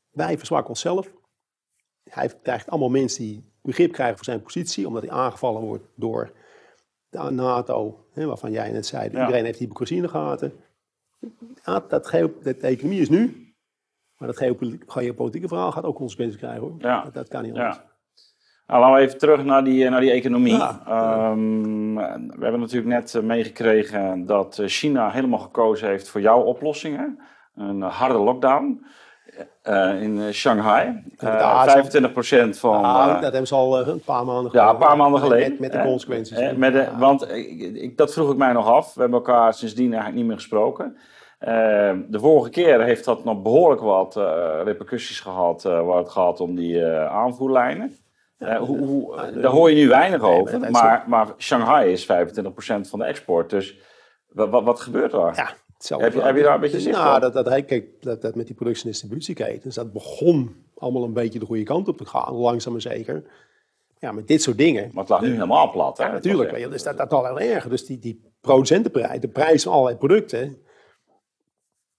wij verzwakken onszelf. Hij krijgt allemaal mensen die begrip krijgen voor zijn positie, omdat hij aangevallen wordt door de NATO, hè, waarvan jij net zei, iedereen heeft hypocrisie in de gaten. Ja, dat, de economie is nu, maar dat geopolitieke verhaal gaat ook consequenties krijgen hoor. Ja. Dat, dat kan niet anders. Ja. Nou, laten we even terug naar die, naar die economie. Um, we hebben natuurlijk net meegekregen dat China helemaal gekozen heeft voor jouw oplossingen. Een harde lockdown. Uh, in Shanghai. Uh, 25% van. Dat hebben ze al een paar maanden geleden. Ja, een paar maanden geleden. Met, met de consequenties. Met de, want ik, dat vroeg ik mij nog af. We hebben elkaar sindsdien eigenlijk niet meer gesproken. de vorige keer heeft dat nog behoorlijk wat repercussies gehad. waar het gaat om die aanvoerlijnen. Uh, hoe, hoe, daar hoor je nu weinig over, maar, maar, Shanghai is 25% van de export. Dus wat, wat gebeurt daar? Ja, heb, je, heb je daar een beetje zicht nou, dat, dat, kijk, dat, dat met die productie- en distributieketens, dat begon allemaal een beetje de goede kant op te gaan, langzaam maar zeker. Ja, met dit soort dingen. Maar het lag nu helemaal plat, hè? Ja, natuurlijk. Dus dat, dat al heel erg. Dus die, die producentenprijs, de prijs van allerlei producten,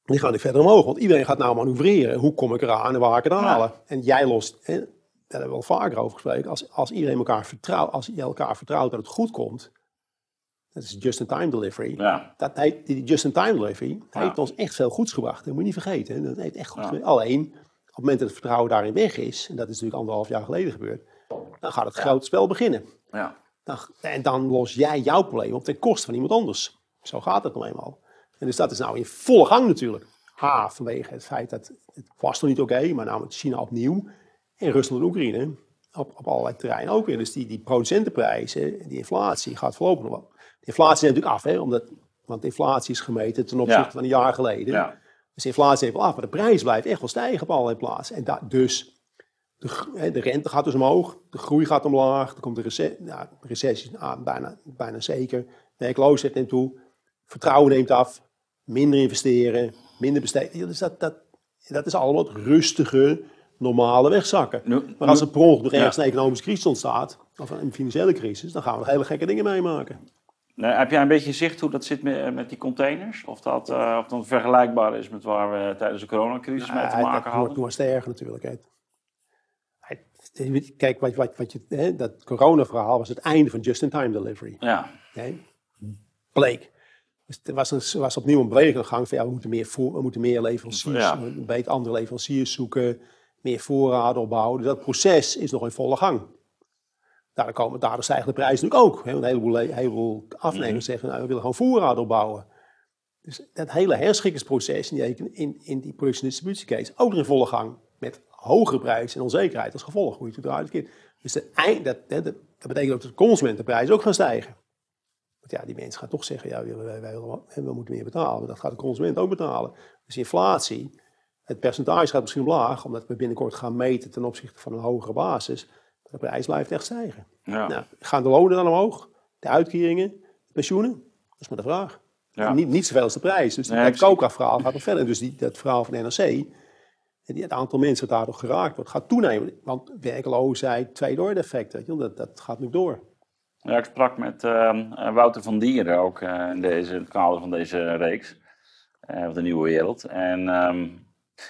die gaan nu verder omhoog. Want iedereen gaat nou manoeuvreren. Hoe kom ik eraan en waar ik het halen? En jij lost, hè, daar hebben we wel vaker over gesproken, als, als iedereen elkaar vertrouwt, als je elkaar vertrouwt dat het goed komt, dat is just-in-time delivery. Ja. Dat heet, die just-in-time delivery heeft ons echt veel goeds gebracht. Dat moet je niet vergeten. Dat heeft echt goed Alleen, op het moment dat het vertrouwen daarin weg is, en dat is natuurlijk anderhalf jaar geleden gebeurd, dan gaat het grote spel beginnen. Dan, en dan los jij jouw probleem op ten koste van iemand anders. Zo gaat het nog eenmaal. En dus dat is nou in volle gang natuurlijk. A, vanwege het feit dat het was nog niet oké, maar nou met China opnieuw en Rusland en Oekraïne op, op allerlei terreinen ook weer. Dus die, die producentenprijzen, die inflatie gaat voorlopig nog wel. De inflatie neemt natuurlijk af, hè, omdat, want de inflatie is gemeten ten opzichte van een jaar geleden. Ja. Dus de inflatie neemt wel af, maar de prijs blijft echt wel stijgen op allerlei plaatsen. En da, dus de, de, rente gaat dus omhoog, de groei gaat omlaag, er komt een recessie, ja, recessie ah, bijna, bijna zeker. Werkloosheid neemt toe, vertrouwen neemt af, minder investeren, minder besteden. Dus dat, dat, dat is allemaal rustige normale wegzakken. maar als er per ongeluk ergens een economische crisis ontstaat, of een financiële crisis, dan gaan we hele gekke dingen meemaken. Heb jij een beetje zicht hoe dat zit met, met die containers? Of dat, uh, of dat vergelijkbaar is met waar we tijdens de coronacrisis mee te maken hadden? Het wordt erger natuurlijk. Hè. Kijk, wat, wat, wat je, hè, dat corona-verhaal was het einde van just-in-time delivery. Ja. Bleek. Dus er was, een, was opnieuw een beweging aan gang van ja, we moeten meer, voor, we moeten meer leveranciers, ja. beetje andere leveranciers zoeken meer voorraden opbouwen. Dus dat proces is nog in volle gang. Daar komen, daardoor stijgen de prijzen natuurlijk ook. Hè? Want een heleboel, heleboel afnemers mhm. zeggen, nou, we willen gewoon voorraden opbouwen. Dus dat hele herschikkingsproces in die, in, in die productie- en distributiecase ook nog in volle gang. Met hogere prijzen en onzekerheid als gevolg. Hoe je het eruit Dus de eind, dat, dat, dat, betekent ook dat de consumentenprijzen ook gaan stijgen. Want ja, die mensen gaan toch zeggen, ja, wij, wij, wij, we moeten meer betalen. Dat gaat de consument ook betalen. Dus inflatie het percentage gaat misschien omlaag, omdat we binnenkort gaan meten ten opzichte van een hogere basis. De prijs blijft echt stijgen. Ja. Nou, gaan de lonen dan omhoog? De uitkeringen? De pensioenen? Dat is maar de vraag. Ja. Niet, niet zoveel als de prijs. Dus nee, het COCA-verhaal gaat nog verder. Dus die, dat verhaal van de NRC, die, het aantal mensen dat daardoor geraakt wordt, gaat toenemen. Want werkloosheid, tweede effecten, dat, dat gaat nu door. Ja, ik sprak met uh, Wouter van Dieren ook uh, in, deze, in het kader van deze reeks. Uh, de Nieuwe Wereld. En um,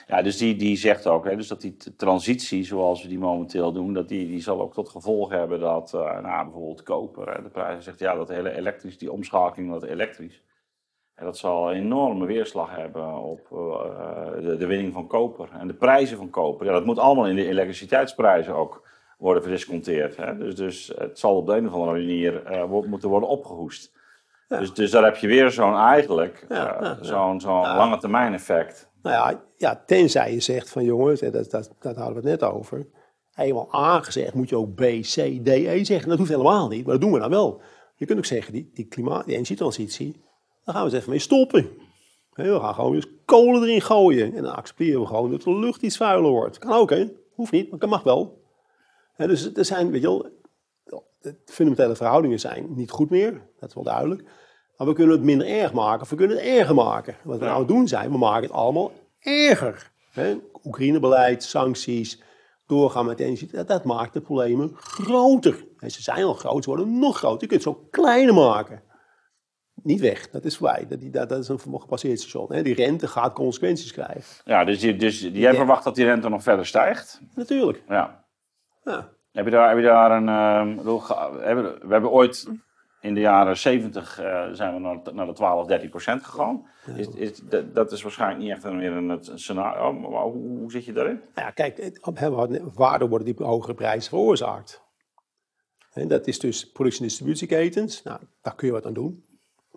ja, dus die, die zegt ook hè, dus dat die transitie zoals we die momenteel doen, dat die, die zal ook tot gevolg hebben dat uh, nou, bijvoorbeeld koper, de prijs zegt ja, dat hele elektrisch, die omschakeling naar elektrisch. En dat zal een enorme weerslag hebben op de, de, winning van koper en de prijzen van koper. Ja, dat moet allemaal in de elektriciteitsprijzen ook worden verdisconteerd. Hè? Dus, dus het zal op de een of andere manier moeten worden opgehoest. Dus, dus daar heb je weer zo'n eigenlijk, zo'n zo'n lange termijn effect. Nou ja, ja, tenzij je zegt van jongens, dat, dat, dat hadden we het net over. Eenmaal aangezegd moet je ook B, C, D, E zeggen. Dat hoeft helemaal niet, maar dat doen we dan wel. Je kunt ook zeggen, die, die, klimaat, die energietransitie, daar gaan we eens even mee stoppen. We gaan gewoon eens kolen erin gooien. En dan accepteren we gewoon dat de lucht iets vuiler wordt. Kan ook, hè? Hoeft niet, maar dat mag wel. dus er zijn, weet je wel, de fundamentele verhoudingen zijn niet goed meer. Dat is wel duidelijk. Maar we kunnen het minder erg maken, of we kunnen het erger maken. Wat we nou doen zijn, we maken het allemaal erger. Oekraïne-beleid, sancties, doorgaan met energie, dat, dat, maakt de problemen groter. En ze zijn al groot, ze worden nog groter. Je kunt het zo kleiner maken. Niet weg, dat is voorbij. Dat, dat, dat is een gepasseerd station. Hè. Die rente gaat consequenties krijgen. Ja, dus, je, dus jij verwacht dat die rente nog verder stijgt? Natuurlijk. Ja. ja. Heb, je daar, heb je daar een... Uh, we hebben ooit in de jaren 70 uh, eh, zijn we naar, naar de 12, 13 procent gegaan. Is, is, dat is waarschijnlijk niet echt een, meer een, scenario. Maar hoe, hoe, zit je daarin? Nou ja, kijk, waardoor worden die hogere prijzen veroorzaakt? En dat is dus productie- en distributieketens. Nou, daar kun je wat aan doen.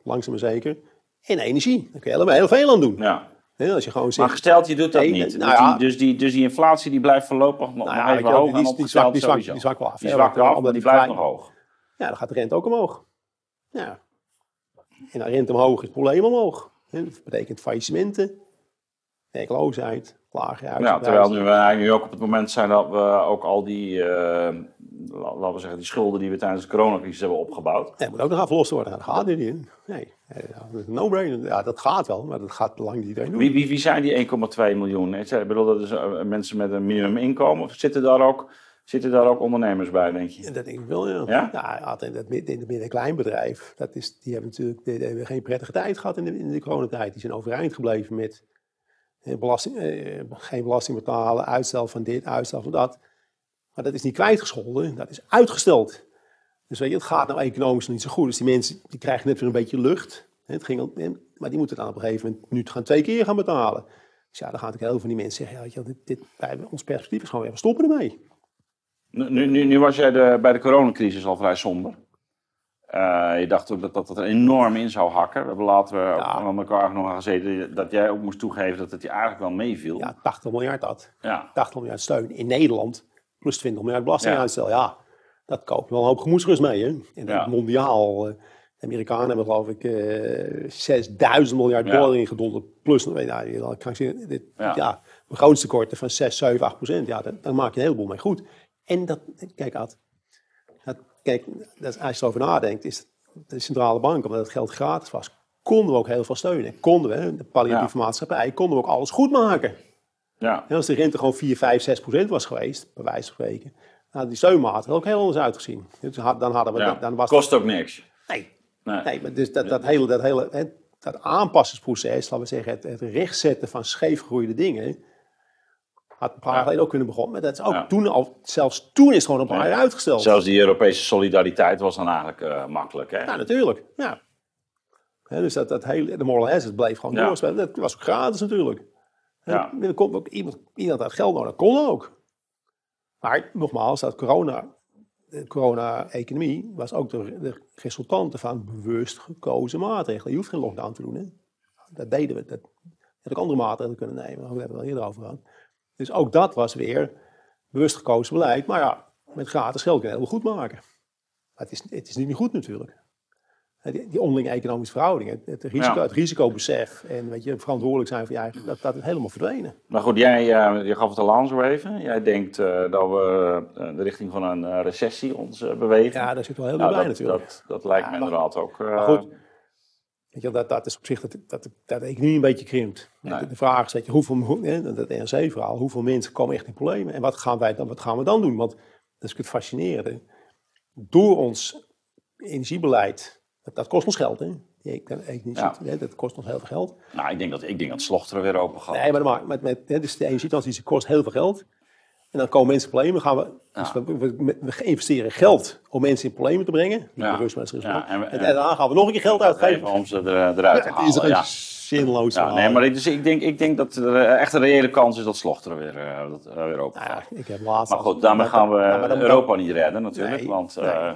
Langzaam maar zeker. En energie. Daar kun je helemaal heel veel aan doen. Ja. als je gewoon zegt, maar gesteld, je doet dat niet. Nou dus, die, dus, die, dus die inflatie die blijft voorlopig nog nou even hoog. Die, die, die, zwak, die, zwak, die zwak wel af. Die zwak af, omdat die blijft nog hoog. Ja, dan gaat de rente ook omhoog. Ja. En dan rente omhoog is het probleem omhoog. Dat betekent faillissementen, werkloosheid, lage Ja, terwijl we eigenlijk nu ook op het moment zijn dat we ook al die, uh, laten we zeggen, die schulden die we tijdens de coronacrisis hebben opgebouwd. Ja, moet ook nog afgelost worden. Dat gaat niet in. Nee, no-brainer. Ja, dat gaat wel, maar dat gaat lang niet iedereen doen. Wie, wie, wie zijn die 1,2 miljoen? Ik bedoel, dat is uh, mensen met een minimuminkomen. Of zitten daar ook Zitten daar ook ondernemers bij, denk je? Dat denk ik wel, ja. Ja? ja altijd dat in het midden- en kleinbedrijf, dat is, die hebben natuurlijk die hebben geen prettige tijd gehad in de, in de coronatijd. Die zijn overeind gebleven met eh, belasting, eh, geen belasting betalen, uitstel van dit, uitstel van dat. Maar dat is niet kwijtgescholden, dat is uitgesteld. Dus weet je, het gaat nou economisch niet zo goed. Dus die mensen die krijgen net weer een beetje lucht. Het ging al, maar die moeten dan op een gegeven moment nu gaan twee keer gaan betalen. Dus ja, dan gaan natuurlijk heel veel van die mensen zeggen, ja, dit, dit, wij, ons perspectief is gewoon weer, we stoppen ermee. Nu, nu, nu was jij de, bij de coronacrisis al vrij somber. Uh, je dacht ook dat, dat dat er enorm in zou hakken. We hebben later ja. aan elkaar nog gezeten dat jij ook moest toegeven dat het je eigenlijk wel meeviel. Ja, 80 miljard dat. Ja. 80 miljard steun in Nederland, plus 20 miljard belastinguitstel. Ja. ja, dat koopt wel een hoop gemoedsrust mee. Hè? En ja. mondiaal, uh, de Amerikanen hebben geloof ik uh, eh, 6000 miljard dollar ingedonderd. Plus, nou, kan ik zeggen, dit, ja. begrotingstekorten van 6, 7, 8 procent. Ja, daar maak je een heleboel mee goed. En dat, kijk Ad, dat, kijk, dat, als je erover nadenkt, is de centrale bank, omdat het geld gratis was, konden we ook heel veel steunen. Konden we, de palliatieve maatschappij, konden we ook alles goed maken. Ja. En als de rente gewoon 4, 5, 6 procent was geweest, bij wijze van spreken, hadden die steunmaatregelen ook heel anders uitgezien. Dus dan hadden we, dan was Kost ook niks. Nee. Nee, nee maar dus dat, dat hele, dat hele dat aanpassingsproces, laten we zeggen, het, het rechtzetten van scheefgroeide dingen, had een paar jaar geleden ook kunnen begonnen. Maar dat is ook toen al, zelfs toen is het gewoon een paar jaar uitgesteld. Zelfs die Europese solidariteit was dan eigenlijk uh, makkelijk. Hè? Ja, natuurlijk. Ja. dus dat, dat hele, de moral hazard bleef gewoon doorspelen. Dat was ook gratis natuurlijk. Ja. En, er kon ook iemand, iemand had geld nodig, dat kon ook. Maar nogmaals, dat corona, de corona-economie was ook de, de resultante van bewust gekozen maatregelen. Je hoeft geen lockdown te doen. Hè? Dat deden we. Dat, had ook andere maatregelen kunnen nemen. Daar hebben we het al eerder over gehad. Dus ook dat was weer bewust gekozen beleid. Maar ja, met gratis geld je heel goed maken. Maar het is, het is niet meer goed natuurlijk. Die, die onderlinge economische verhoudingen, het, risico, het risicobesef en weet je, verantwoordelijk zijn voor je eigen, dat, dat is helemaal verdwenen. Maar goed, jij uh, je gaf het al aan zo even. Jij denkt uh, dat we uh, de richting van een recessie ons bewegen. Ja, daar zit wel heel nou, bij natuurlijk. Dat, dat lijkt me inderdaad ook. Maar goed, Weet je, dat, dat is op zich dat, dat, dat de economie een beetje krimpt. De, vraag is, weet je, hoeveel, hè, dat NRC-verhaal, hoeveel mensen komen echt in problemen? En wat gaan, wij dan, wat gaan we dan doen? Want dat is het fascinerende. Door ons energiebeleid, dat, dat kost ons geld, hè? ja. hè, dat kost ons heel veel geld. Nou, ik denk dat, ik denk dat Slochteren weer open gaat. Nee, maar, maar met, met, dus de energietransitie kost heel veel geld. En dan komen mensen in problemen. gaan we, dus we, we, investeren geld om mensen in problemen te brengen. Ja. ja. En, en, daarna gaan we nog een keer geld uitgeven. Om ze er, eruit te halen. Ja, is zinloos ja, Nee, maar dus ik, denk, ik denk dat er echt een reële kans is dat Slochter weer, uh, dat, uh, weer open gaat. Ja, ik heb laatst maar goed, daarmee gaan we Europa niet redden natuurlijk. want, uh,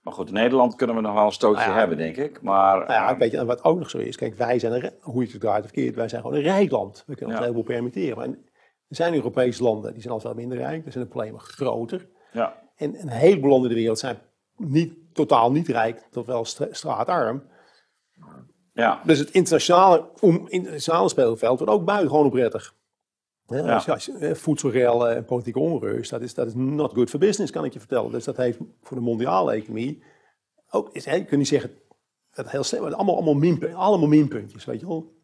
maar goed, in Nederland kunnen we nog wel een stootje hebben, denk ik. Maar, nou ja, weet je, wat ook nog zo is. Kijk, wij zijn, een, hoe je het draait of wij zijn gewoon een rijk land. We kunnen ons heel veel permitteren. Er zijn Europese landen, die zijn al veel minder rijk. Er zijn de problemen groter. Ja. En een heleboel landen in de wereld zijn niet, totaal niet rijk, tot wel straatarm. Ja. Dus het internationale, om, internationale speelveld wordt ook buitengewoon prettig. Ja, ja. Als, voedselrellen en politieke onrust, dat is, dat is not good for business, kan ik je vertellen. Dus dat heeft voor de mondiale economie ook, is, je kunt niet zeggen, dat heel snel, allemaal, allemaal, minpuntjes, allemaal minpuntjes, weet je wel.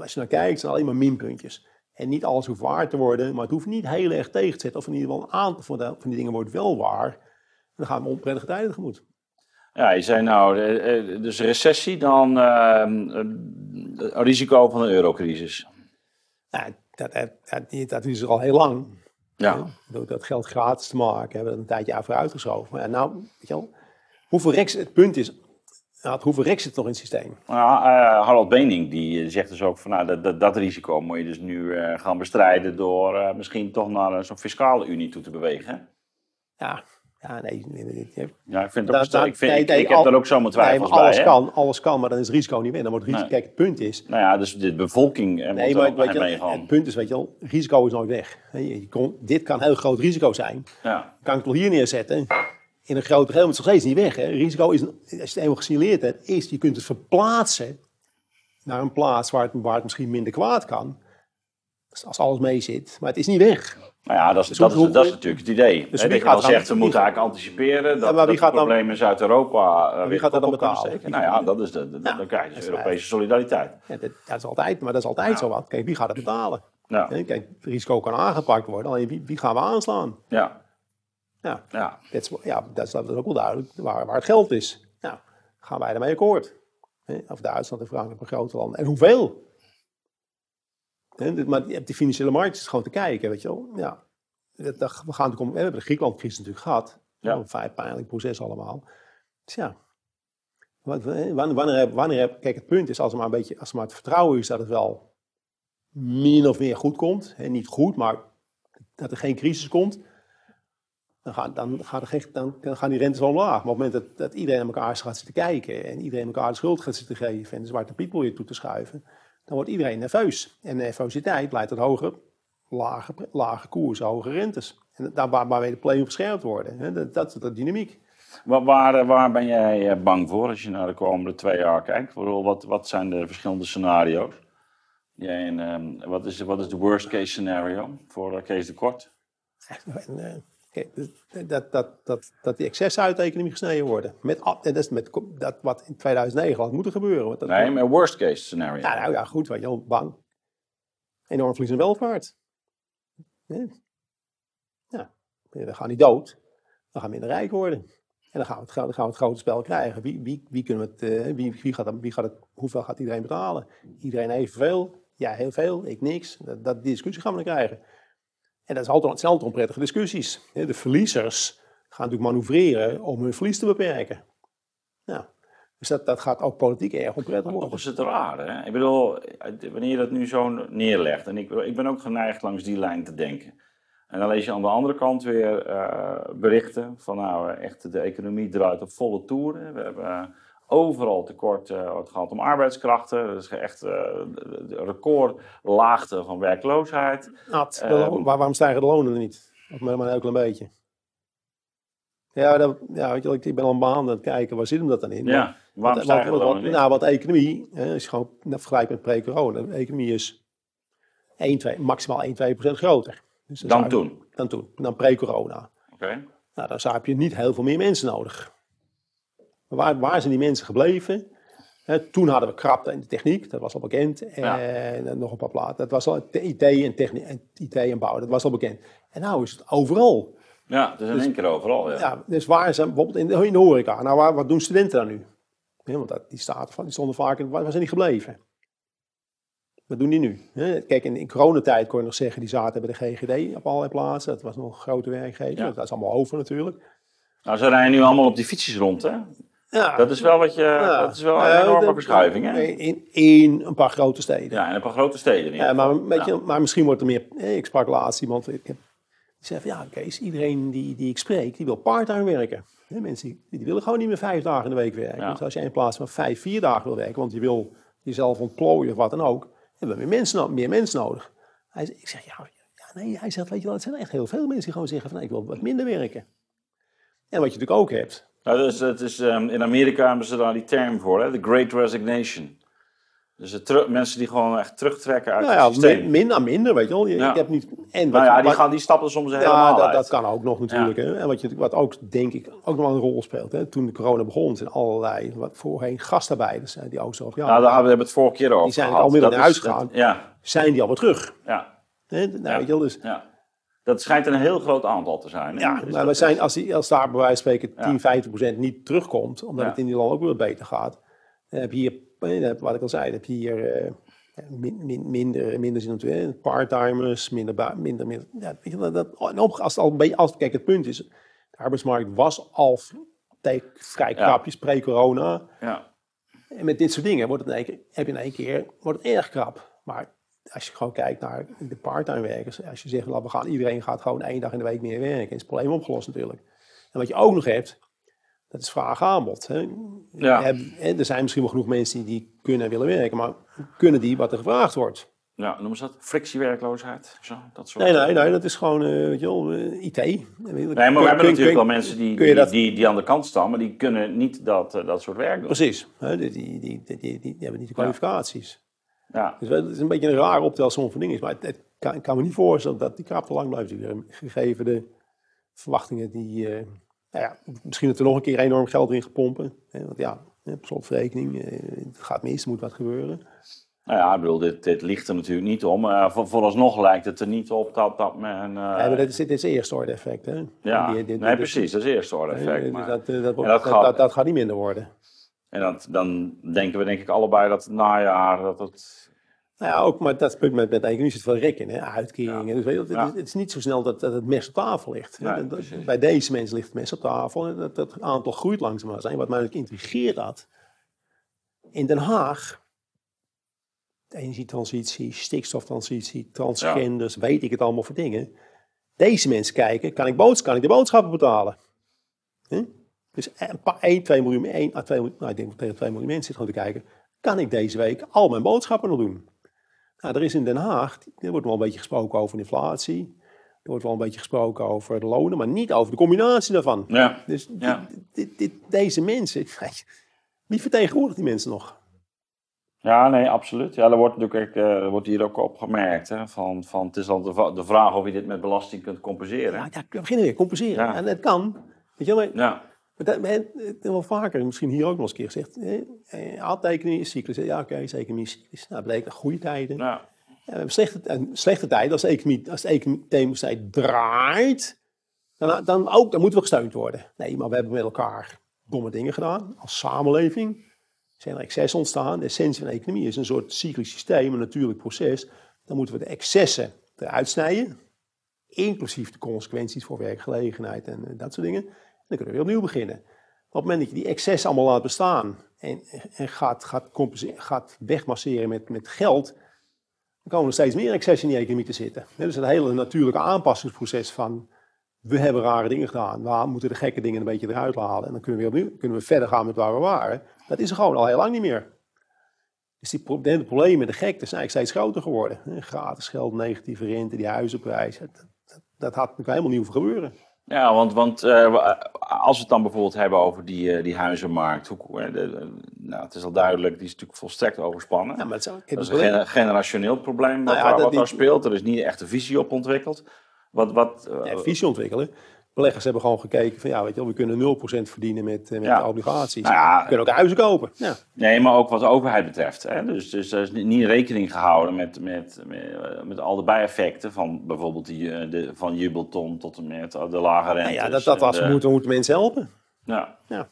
Als je naar kijkt, zijn alleen maar minpuntjes. En niet alles hoeft waar te worden, maar het hoeft niet heel erg tegen te zetten. Of in ieder geval een aantal van, van die dingen wordt wel waar. Dan gaan we onprettige tijden tegemoet. Ja, je zei nou, dus recessie, dan uh, risico van een eurocrisis. Nou, dat, dat, dat, is er al heel lang. Ja. Door dat geld gratis te maken, hebben we een tijdje aan vooruitgeschoven. Maar nou, weet je wel, hoeveel rechts, het punt is, nou, hoeveel rek zit nog in het systeem? Nou, uh, Harald Bening die zegt dus ook van nou, dat, dat, dat risico moet je dus nu uh, gaan bestrijden door uh, misschien toch naar zo'n fiscale unie toe te bewegen. Ja, ja nee. nee, nee ja, ik vind het ook, dat, ik, vind, heb daar ook zo mijn twijfels nee, alles bij. Kan, alles kan, maar dan is het risico niet meer. Dan wordt het risico, Kijk, het punt is... Nou ja, dus de bevolking nee, maar, weet je, Het punt is, weet je wel, risico is nooit weg. Je kon, dit kan een heel groot risico zijn. Ja. Kan ik het wel hier neerzetten in een grote geheel is nog steeds niet weg. Hè. Risico is, als je het eenmaal gesignaleerd hebt, is je kunt het verplaatsen naar een plaats waar het, waar het misschien minder kwaad kan. Als alles mee zit. Maar het is niet weg. Nou ja, dat is, dus dat, is, dat is natuurlijk het idee. Dus wie gaat zegt, we moeten eigenlijk anticiperen dat, ja, dat het probleem in Zuid-Europa uh, Wie gaat dat dan betalen? Nou ja, dat is de, de, dan krijg je dus Europese solidariteit. Ja, dat, dat, is altijd, maar dat is altijd zo wat. Kijk, wie gaat het betalen? Kijk, het risico kan aangepakt worden, alleen wie, wie gaan we aanslaan? Ja. Ja, ja. Dat, is, ja, dat is ook wel duidelijk waar, waar het geld is. Nou, gaan wij ermee akkoord? Of Duitsland en Frankrijk een grote landen. En hoeveel? Maar op die financiële markt is gewoon te kijken, weet je wel. Ja, dat, we, gaan natuurlijk, we hebben de Griekenland-crisis natuurlijk gehad. Ja. Een vrij pijnlijk proces allemaal. Dus ja, wanneer, wanneer, kijk, het punt is, als er maar een beetje, als er maar het vertrouwen is dat het wel min of meer goed komt. En niet goed, maar dat er geen crisis komt dan gaan, dan, gaan dan, dan gaan die rentes wel omlaag. Maar op het moment dat, dat iedereen naar elkaar gaat zitten kijken en iedereen elkaar de schuld gaat zitten geven en de zwarte piet weer toe te schuiven, dan wordt iedereen nerveus. En nervositeit leidt tot hoger, lage, lage koersen, hoge rentes. En daar waar, waarmee de play verscherpt worden. Hè? Dat, dat is de dynamiek. Waar, waar, waar, ben jij eh, bang voor als je naar de komende twee jaar kijkt? Wat, wat zijn de verschillende scenario's? Jij en, um, wat, is, wat is de worst case scenario voor uh, Kees de Kort? Eh, dus dat, dat, dat, dat die excessen uit de economie gesneden worden. Met, dat is met dat wat in 2009 had moeten gebeuren. Dat nee, maar worst case scenario. Nou ja, goed, weet je wel, bang. Enorm verlies in welvaart. Ja, we gaan niet dood, we gaan minder rijk worden. En dan gaan we het, gaan we het grote spel krijgen. Wie, wie, wie kunnen het, uh, wie, wie, gaat, wie gaat het, hoeveel gaat iedereen betalen? Iedereen evenveel? Ja, heel veel, ik niks. Dat, dat die discussie gaan we dan krijgen. En dat is altijd, zijn altijd onprettige discussies. De verliezers gaan natuurlijk manoeuvreren om hun verlies te beperken. Ja. Dus dat, dat gaat ook politiek erg onprettig worden. Toch is het raar, hè? Ik bedoel, wanneer je dat nu zo neerlegt, en ik, ik ben ook geneigd langs die lijn te denken. En dan lees je aan de andere kant weer uh, berichten van nou, echt de economie draait op volle toeren. We hebben overal tekort uh, het gaat om arbeidskrachten. Dat is echt uh, recordlaagte van werkloosheid. Ad, uh, waarom stijgen de lonen niet? Of maar een heel klein beetje. Ja, dat, ja weet je, ik ben al een baan aan het kijken, waar zit hem dat dan in? Ja, waarom wat, stijgen de lonen niet? Nou, wat economie, hè, je gewoon vergelijkt met pre-corona, de economie is 1, 2, maximaal 1, 2 procent groter. Dus dan toen? Dan toen, dan pre-corona. Oké. Okay. Nou, dan heb je niet heel veel meer mensen nodig. Waar, waar zijn die mensen gebleven? toen hadden we krapte in de techniek, dat was al bekend. En nog een paar platen. Dat was al IT en, techniek, en IT en bouw, dat was al bekend. En nu is het overal. Ja, het is in dus, één keer overal. Ja. ja. dus waar zijn bijvoorbeeld in de, in de horeca? Nou, waar, wat doen studenten dan nu? want dat, die, staat, die stonden vaak in, waar zijn die gebleven? Wat doen die nu? Kijk, in, in coronatijd kon je nog zeggen, die zaten bij de GGD op allerlei plaatsen. Dat was nog een grote werkgever. Dat is allemaal over natuurlijk. Nou, ze rijden nu allemaal op die fietsjes rond, hè? Ja. Dat is wel wat je, dat is wel een enorme verschuiving, hè? In, in een paar grote steden. Ja, in een paar grote steden. Ja, maar, weet je, maar misschien wordt er meer... Ik sprak laatst iemand, die zei van, ja, Kees, iedereen die, die ik spreek, die wil parttime werken. mensen die, die, willen gewoon niet meer vijf dagen in de week werken. Dus als je in plaats van vijf, vier dagen wil werken, want je wil jezelf ontplooien of wat dan ook, hebben we meer mensen, meer mensen nodig. Hij, ik zeg, ja, ja, nee, hij zegt, weet je wel, het zijn echt heel veel mensen die gewoon zeggen van, nee, ik wil wat minder werken. En wat je natuurlijk ook hebt. Nou, dus, het is, um, in Amerika hebben ze daar die term voor, hè? de Great Resignation. Dus het mensen die gewoon echt terugtrekken uit nou ja, het systeem. minder minder, weet je wel. Je, ja. Ik heb niet, en nou ja, die, gaan, die stappen soms helemaal ja, dat, dat, kan ook nog natuurlijk. Hè. En wat, je, wat ook, denk ik, ook nog een rol speelt. Hè. Toen de corona begon, zijn allerlei, wat voorheen gastarbeiders, die ook zo. Ja, nou, daar hebben we het vorige keer over Die zijn al naar huis gegaan. Zijn die alweer terug? Ja. Hè, nou, weet je wel, dus... Ja. Dat schijnt een heel groot aantal te zijn. Hè? Ja, dus maar we zijn, als, die, als daar bij wijze van spreken 10, 50 procent niet terugkomt, omdat het in die landen ook weer beter gaat, dan heb je hier, eh, wat ik al zei, dan heb je hier uh, min, minder, minder zin part-timers, minder, minder, minder, ja, weet je, dat, als het al een beetje, als, kijk, het punt is, de arbeidsmarkt was al vrij krapjes pre-corona. Ja. En met dit soort dingen wordt het in één keer, heb je in één keer, wordt het erg krap. Maar als je gewoon kijkt naar de parttime werkers, als je zegt, we gaan, iedereen gaat gewoon één dag in de week meer werken, is het probleem opgelost natuurlijk. En wat je ook nog hebt, dat is vraag-aanbod. Ja. Er zijn misschien wel genoeg mensen die kunnen en willen werken, maar kunnen die wat er gevraagd wordt? Ja, noemen ze dat frictiewerkloosheid? Zo, dat soort nee, nee, nee, dat is gewoon uh, weet je wel, uh, IT. Nee, maar we hebben natuurlijk wel mensen die, die, die, die, aan de kant staan, maar die kunnen niet dat, uh, dat soort werk doen. Precies, die, die, die, die, die, hebben niet de kwalificaties. Ja. Dus het is een beetje een raar optelsom van dingen. Maar het, kan, ik kan me niet voorstellen dat die kaap te lang blijft duren. Gegeven de verwachtingen die... Uh, nou ja, misschien dat er nog een keer enorm geld in gepompen. Hè, want ja, op slotverrekening, uh, het gaat mis, er moet wat gebeuren. Nou ja, ik bedoel, dit, dit ligt er natuurlijk niet om. Uh, voor, vooralsnog lijkt het er niet op dat, dat men... Uh... Ja, maar dit is, dit is eerste orde effect, hè? Ja, die, dit, nee, precies, dat is eerste orde effect. Maar... Dat, dat, dat, gaat... dat, gaat niet minder worden. En dat, dan denken we denk ik allebei dat het najaar, dat het nou ja, ook, maar dat punt met, met economie zit veel rekken, hè? uitkeringen. Dus weet je, het, is, niet zo snel dat, dat het mes op tafel ligt. bij deze mensen ligt het mes op tafel en dat, dat aantal groeit langzaam. Zijn. Wat mij natuurlijk intrigeert had, in Den Haag, energietransitie, stikstoftransitie, transgenders, weet ik het allemaal voor dingen. Deze mensen kijken, kan ik, boods kan ik de boodschappen betalen? Dus een paar, 1, 2 miljoen, 1 à 2 miljoen, nou ik denk dat tegen 2 miljoen mensen zitten te kijken. Kan ik deze week al mijn boodschappen nog doen? Nou, er is in Den Haag, er wordt wel een beetje gesproken over inflatie. Er wordt wel een beetje gesproken over de lonen, maar niet over de combinatie daarvan. Ja. Dus ja. Dit, dit, deze mensen, wie vertegenwoordigt die mensen nog? Ja, nee, absoluut. Ja, er wordt natuurlijk uh, wordt hier ook op gemerkt. Hè, van, van, het is dan de, de vraag of je dit met belasting kunt compenseren. Ja, ja we beginnen weer, compenseren. Ja. En het kan. Weet je wel, ja. Maar dat, het, wel vaker, misschien hier ook nog eens een keer gezegd. Eh, aantekening is cyclus. Ja, oké, okay, is economie cyclus. Nou, bleek goede tijden. Ja. we hebben slechte, slechte tijden. Als de economie, als de economie draait, dan, dan, ook, dan moeten we gesteund worden. Nee, maar we hebben met elkaar domme dingen gedaan. Als samenleving zijn er excessen ontstaan. De essentie van de economie is een soort cyclisch systeem, een natuurlijk proces. Dan moeten we de excessen eruit snijden. Inclusief de consequenties voor werkgelegenheid en eh, dat soort dingen. Dan kunnen we weer opnieuw beginnen. op het moment dat je die excess allemaal laat bestaan en, en gaat, gaat, gaat wegmasseren met, met geld, dan komen er steeds meer excess in die economie te zitten. Dus het hele natuurlijke aanpassingsproces van we hebben rare dingen gedaan, we moeten de gekke dingen een beetje eruit halen en dan kunnen we, opnieuw, kunnen we verder gaan met waar we waren. Dat is er gewoon al heel lang niet meer. Dus die de problemen, de gekte zijn eigenlijk steeds groter geworden. Gratis geld, negatieve rente, die huizenprijs. Dat, dat, dat had natuurlijk helemaal hoeven gebeuren. Ja, want, want uh, als we het dan bijvoorbeeld hebben over die, uh, die huizenmarkt. Hoe, de, nou, het is al duidelijk, die is natuurlijk volstrekt overspannen. Ja, maar het is, dat is een generationeel probleem wat, nou ja, daar, wat daar speelt. Er is niet echt een visie op ontwikkeld. Wat, wat, ja, visie ontwikkelen beleggers hebben gewoon gekeken van ja, weet je wel, we kunnen 0% verdienen met, eh, met obligaties. Nou we kunnen ook huizen kopen. Ja. Nee, maar ook wat de overheid betreft. Hè? Dus, dus er is niet rekening gehouden met, met, met, al de bijeffecten van bijvoorbeeld die, eh, de, van jubelton tot en met de lage rente. Nou ja, dat, dat was, moeten, moeten mensen helpen. Ja. ja.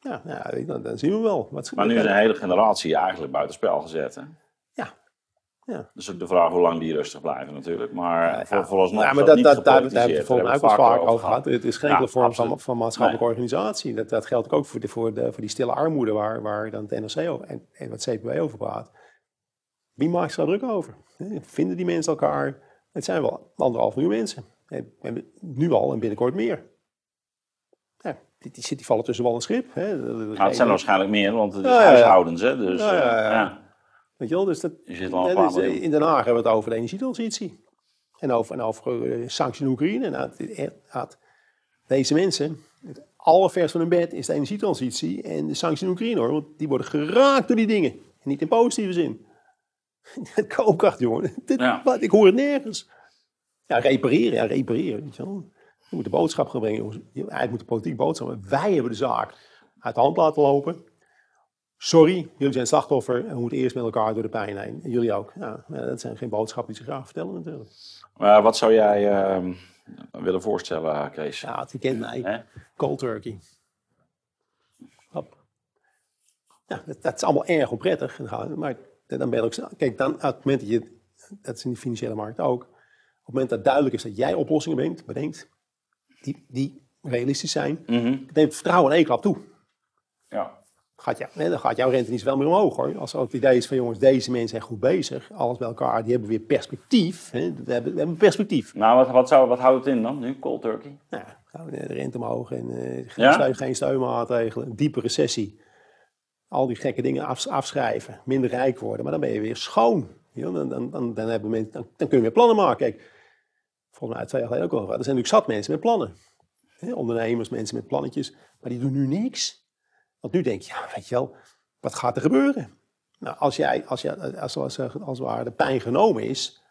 Ja, dan, dan zien we wel. Wat maar nu is een hele generatie eigenlijk buitenspel gezet. Hè? Ja. Ja. Dus ook de vraag hoe lang die rustig blijven natuurlijk. Maar ja, voor, vooralsnog ja, maar dat, dat, daar, hebben we het volgens mij ook vaak over gehad. Het is geen enkele vorm van, van maatschappelijke organisatie. Dat, dat geldt ook voor, de, voor, de, voor die stille armoede waar, waar dan het NRC over, en, en wat CPW over praat. Wie maakt zich daar druk over? Vinden die mensen elkaar? Het zijn wel anderhalf miljoen mensen. En, en nu al en binnenkort meer. Ja, die, die, die vallen tussen wal en schip. Hè. Nou, het zijn waarschijnlijk meer, want het is huishoudens. Hè, dus, ja, Weet je wel, dus dat, je zit al dus, in Den Haag hebben we het over de energietransitie. En over, en over uh, sanctie in Oekraïne. En had, deze mensen, het allerverst van hun bed is de energietransitie en de sanctie in Oekraïne hoor. Want die worden geraakt door die dingen. En niet in positieve zin. (laughs) Koopkracht, jongen. (laughs) Dit, wat, ik hoor het nergens. Ja, repareren, ja, repareren. Weet je wel. Je moet de boodschap gaan brengen. Eigenlijk moet de politiek boodschap. Wij hebben de zaak uit de hand laten lopen sorry, jullie zijn slachtoffer en we moeten eerst met elkaar door de pijn heen. En jullie ook. Ja, dat zijn geen boodschappen die ze graag vertellen natuurlijk. Maar wat zou jij uh, willen voorstellen, Kees? Ja, je kent mij. Cold turkey. Hop. Ja, dat, dat, is allemaal erg onprettig. Maar dan ben je ook... Kijk, dan, op het moment dat je... Dat is in de financiële markt ook. Op het moment dat duidelijk is dat jij oplossingen bedenkt, bedenkt die, die realistisch zijn, mm -hmm. neemt vertrouwen in één klap toe. Ja gaat, ja, dan gaat jouw rente niet wel meer omhoog hoor. Als het idee is van jongens, deze mensen zijn goed bezig, alles bij elkaar, die hebben weer perspectief. Hè? We, hebben, we hebben perspectief. Nou, wat, wat, zou, wat houdt het in dan nu, cold turkey? Nou, de rente omhoog en uh, geen, steun, geen steunmaatregelen, diepe recessie. Al die gekke dingen afschrijven, minder rijk worden, maar dan ben je weer schoon. dan, dan, dan, dan, hebben mensen, dan, dan kun je weer plannen maken. Kijk, volgens mij twee jaar geleden ook al. Er zijn natuurlijk zat mensen met plannen. ondernemers, mensen met plannetjes, maar die doen nu niks. Want nu denk je, ja, weet je wel, wat gaat er gebeuren? Nou, als jij, als, jij, als, als, als waar de pijn genomen is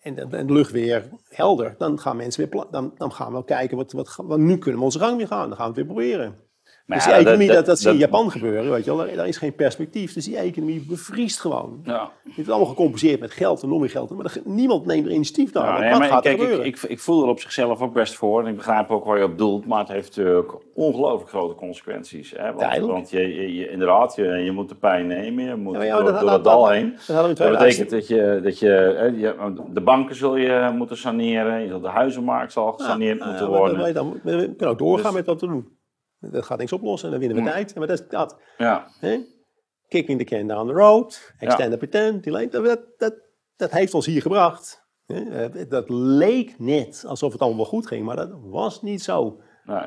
en de, de, lucht weer helder, dan gaan mensen weer, dan, dan gaan we wel kijken, wat, wat, wat, nu kunnen we onze gang weer gaan, dan gaan we het weer proberen. Maar dus die economie, dat, dat, dat, zie je in Japan gebeuren, weet je wel. Daar, is geen perspectief. Dus die economie bevriest gewoon. Ja. Het is allemaal gecompenseerd met geld en nog meer geld. Maar niemand neemt er initiatief naar. Ja, wat gaat kijk, er gebeuren? Ik, ik, ik, voel er op zichzelf ook best voor. En ik begrijp ook waar je op doelt. Maar het heeft natuurlijk ongelooflijk grote consequenties. Hè? Want, want je, je, inderdaad, je, je moet de pijn nemen. Je moet ja, door, dat, door het dal heen. Dat, dat betekent dat, je, dat je, de banken zul je moeten saneren. De huizenmarkt zal gesaneerd moeten worden. Dan, we kunnen ook doorgaan dus- met wat te doen. Dat gaat niks oplossen, dan winnen we mm. tijd. Maar dat is dat. Ja. Kicking the can down the road, extend ja. pretend, dat, dat, dat heeft ons hier gebracht. Eh, dat leek net alsof het allemaal wel goed ging, maar dat was niet zo. Nee.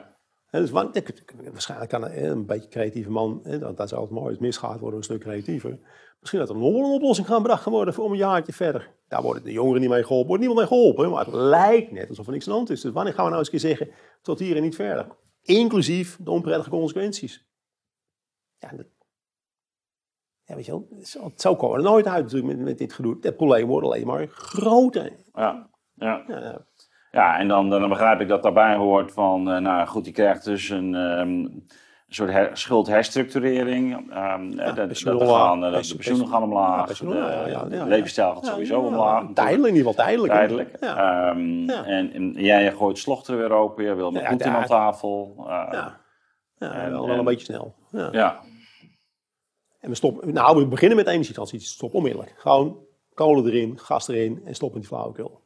Dus waarschijnlijk kan een beetje creatieve man, dat is altijd mooi, als het misgaat worden een stuk creatiever. Misschien dat er nog een oplossing gaan gebracht worden voor een jaartje verder. Daar worden de jongeren niet mee geholpen, wordt niemand mee geholpen. Maar het lijkt net alsof er niks aan de hand is. Dus wanneer gaan we nou eens een keer zeggen, tot hier en niet verder? Inclusief de onprettige consequenties. Ja, dat, ja weet je wel, zo komen we er nooit uit natuurlijk met, met dit gedoe. Het probleem wordt alleen maar groter. Ja, ja. ja. ja en dan, dan begrijp ik dat daarbij hoort van, uh, nou goed, die krijgt dus een... Um, een soort her, schuldherstructurering. Um, ja, dat, dat gaan, uh, de pensioenen gaan omlaag. Ja, ja, de levensstijl gaat sowieso omlaag. Tijdelijk, in ieder geval tijdelijk. Tijdelijk. Um, en, en, jij gooit slochter weer open, je wil met Poetin aan tafel. Uh, ja, ja wel, wel een beetje snel. Ja. En we stoppen, nou, we beginnen met energietransitie. Stop onmiddellijk. Gewoon kolen erin, gas erin en stop met die flauwekul.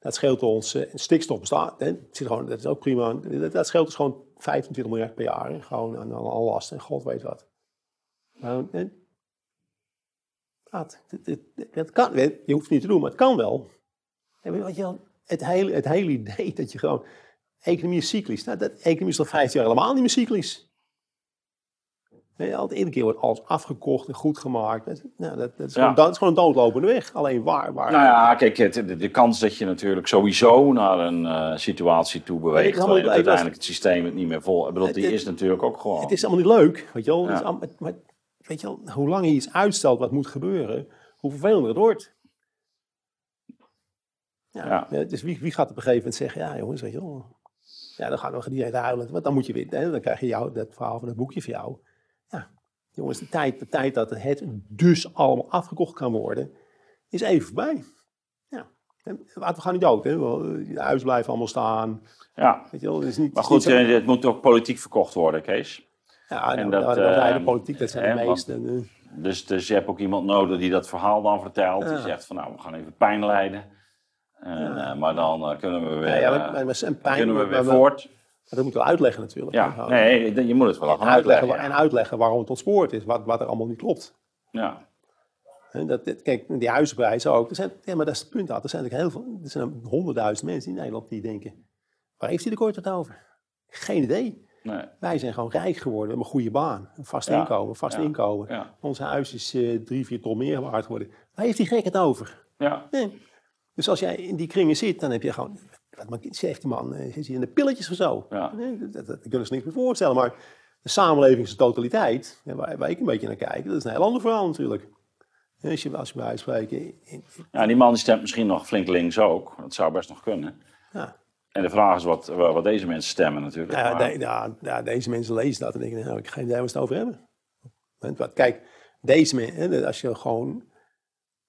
Dat scheelt ons, uh, stikstof bestaat, hè, zit gewoon, dat is ook prima. Dat, dat scheelt ons gewoon 25 miljard per jaar. Gewoon aan, al last en god weet wat. Maar, dat, dat, kan, je hoeft het niet te doen, maar het kan wel. Het hele, het hele idee dat je gewoon, economie is cyclisch. Nou, dat, economie is al 15 jaar helemaal niet meer cyclisch. Nee, altijd iedere keer wordt alles afgekocht en goed gemaakt. Nou, dat, dat, is gewoon, dat, is gewoon, een doodlopende weg. Alleen waar, waar. Nou ja, kijk, de, de kans dat je natuurlijk sowieso naar een uh, situatie toe beweegt. Ja, waarin uiteindelijk het systeem het niet meer vol. Ik bedoel, die is natuurlijk ook gewoon. Het is allemaal niet leuk. Weet je wel? Ja. Allemaal, maar, weet je wel, hoe lang je iets uitstelt wat moet gebeuren, hoe vervelender het wordt. Ja, ja. Dus wie, wie gaat op een gegeven moment zeggen: ja, jongens, weet je wel. Ja, dan gaan we direct huilen. Want dan moet je weer, hè, dan krijg je jou, dat verhaal van het boekje voor jou. Jongens, de tijd, de tijd dat het dus allemaal afgekocht kan worden, is even voorbij. Ja, we gaan niet dood, hè. De huizen blijven allemaal staan. Ja, Weet je wel, is niet, maar goed, zo... Eh, het moet ook politiek verkocht worden, Kees. Ja, en nou, dat, dat, dat, de politiek, dat zijn de meesten. Dus, dus je hebt ook iemand nodig die dat verhaal dan vertelt. Die zegt van nou, we gaan even pijn lijden. Maar dan kunnen we weer, ja, maar, maar, pijn, kunnen we weer voort. Maar dat moeten we uitleggen natuurlijk. Ja, nee, je moet het wel gaan uitleggen. En uitleggen waarom het ontspoord is, wat, wat er allemaal niet klopt. Ja. En dat, kijk, die huizenprijzen ook. Er zijn, ja, maar dat is het punt. Er zijn, heel veel, er zijn honderdduizend mensen in Nederland die denken: waar heeft hij de kort het over? Geen idee. Nee. Wij zijn gewoon rijk geworden. We hebben een goede baan, een vast inkomen, vast inkomen. Ons huis is uh, drie, vier ton meer waard geworden. Waar heeft die gek het over? Ja. Nee. Dus als jij in die kringen zit, dan heb je gewoon wat zegt die man, zit hij in de pilletjes of zo? Ja. Dat, dat, kunnen ze niks meer voorstellen. Maar de samenleving is totaliteit, waar, waar, ik een beetje naar kijk, dat is een heel ander verhaal natuurlijk. Als je, als je bij spreken... Ja, die man die stemt misschien nog flink links ook. Dat zou best nog kunnen. Ja. En de vraag is wat, wat deze mensen stemmen natuurlijk. Ja, de, ja, ja, deze mensen lezen dat en denken, nou, ik ga geen idee waar ze het over hebben. Kijk, deze mensen, als je gewoon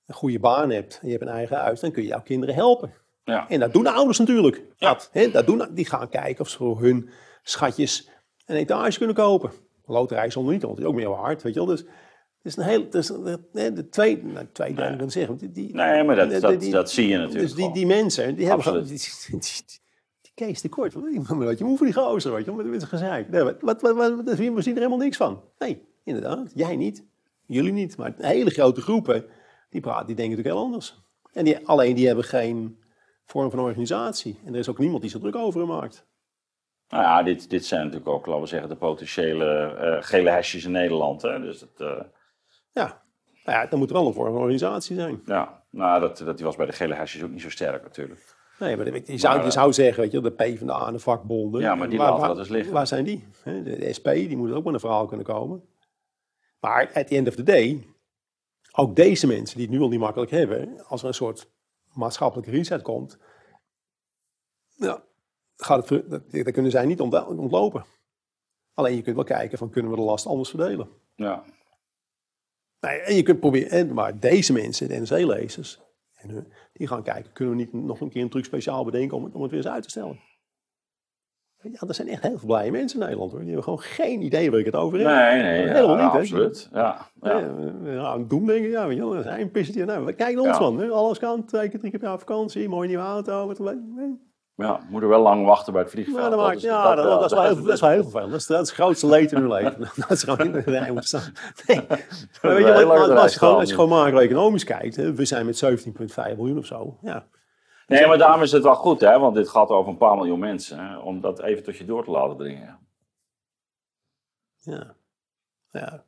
een goede baan hebt en je hebt een eigen huis, dan kun je jouw kinderen helpen. Ja. En dat doen de ouders natuurlijk. Ja. hè, dat doen, die gaan kijken of ze voor hun schatjes een etage kunnen kopen. Loterij zonder niet, want die is ook meer waard, weet je wel. Dus het is een heel, dus, de twee, nou, twee nee. kan zeggen. Die, nee, maar dat, dat, dat zie je natuurlijk. Dus die, die mensen, die hebben gewoon, (laughs) die, die, Kees de Kort, wat je moet voor die gozer, weet je, met, met gezeik. Nee, wat, wat, wat, wat, we zien er helemaal niks van. Nee, inderdaad, jij niet, jullie niet, maar hele grote groepen, die praten, die denken natuurlijk heel anders. En die, alleen die hebben geen vorm van organisatie. En er is ook niemand die zich druk over maakt. Nou ja, dit, dit zijn natuurlijk ook, laten we zeggen, de potentiële uh, gele hesjes in Nederland. Hè? Dus het, uh... ja. Nou ja, dan moet er wel een vorm van organisatie zijn. Ja, nou, dat, dat die was bij de gele hesjes ook niet zo sterk natuurlijk. Nee, maar je zou, je eh, zou zeggen, weet je, de PvdA en de vakbonden. Ja, maar die laten dat dus liggen. Waar zijn die? De SP, die moet ook met een verhaal kunnen komen. Maar at the end of the day, ook deze mensen die het nu al niet makkelijk hebben, als er een soort maatschappelijke reset komt, ja, gaat het, dat, kunnen zij niet ontlopen. Alleen je kunt wel kijken van kunnen we de last anders verdelen. Ja. Nee, en je kunt proberen, maar deze mensen, de NRC-lezers, die gaan kijken, kunnen we niet nog een keer een truc speciaal bedenken om het, om het weer eens uit te stellen. Ja, er zijn echt heel veel blije mensen in Nederland hoor. Die hebben gewoon geen idee waar ik het over heb. Nee, nee, helemaal ja, niet. Absoluut. Ja, ja. ja, aan doen denken, ja, weet je wel, dat is een pissetje. Nou, kijk naar ons man, hè. alles kan, twee keer, drie keer per jaar vakantie, mooie nieuwe auto. Wat, ja, moet er wel lang wachten bij het vliegveld. Ja, dat, maakt, ja, dat, dat, is wel heel, dat is wel heel vervelend. Dat is, dat is het grootste leed in hun leven. (laughs) dat is gewoon in de rij moeten staan. Nee. (laughs) Maar weet je, als, je gewoon, als je gewoon macro-economisch kijkt, hè, we zijn met 17,5 miljoen of zo. Ja. Nee, maar daarom is het wel goed, hè? want dit gaat over een paar miljoen mensen. Hè? Om dat even tot je door te laten dringen. Ja. Ja.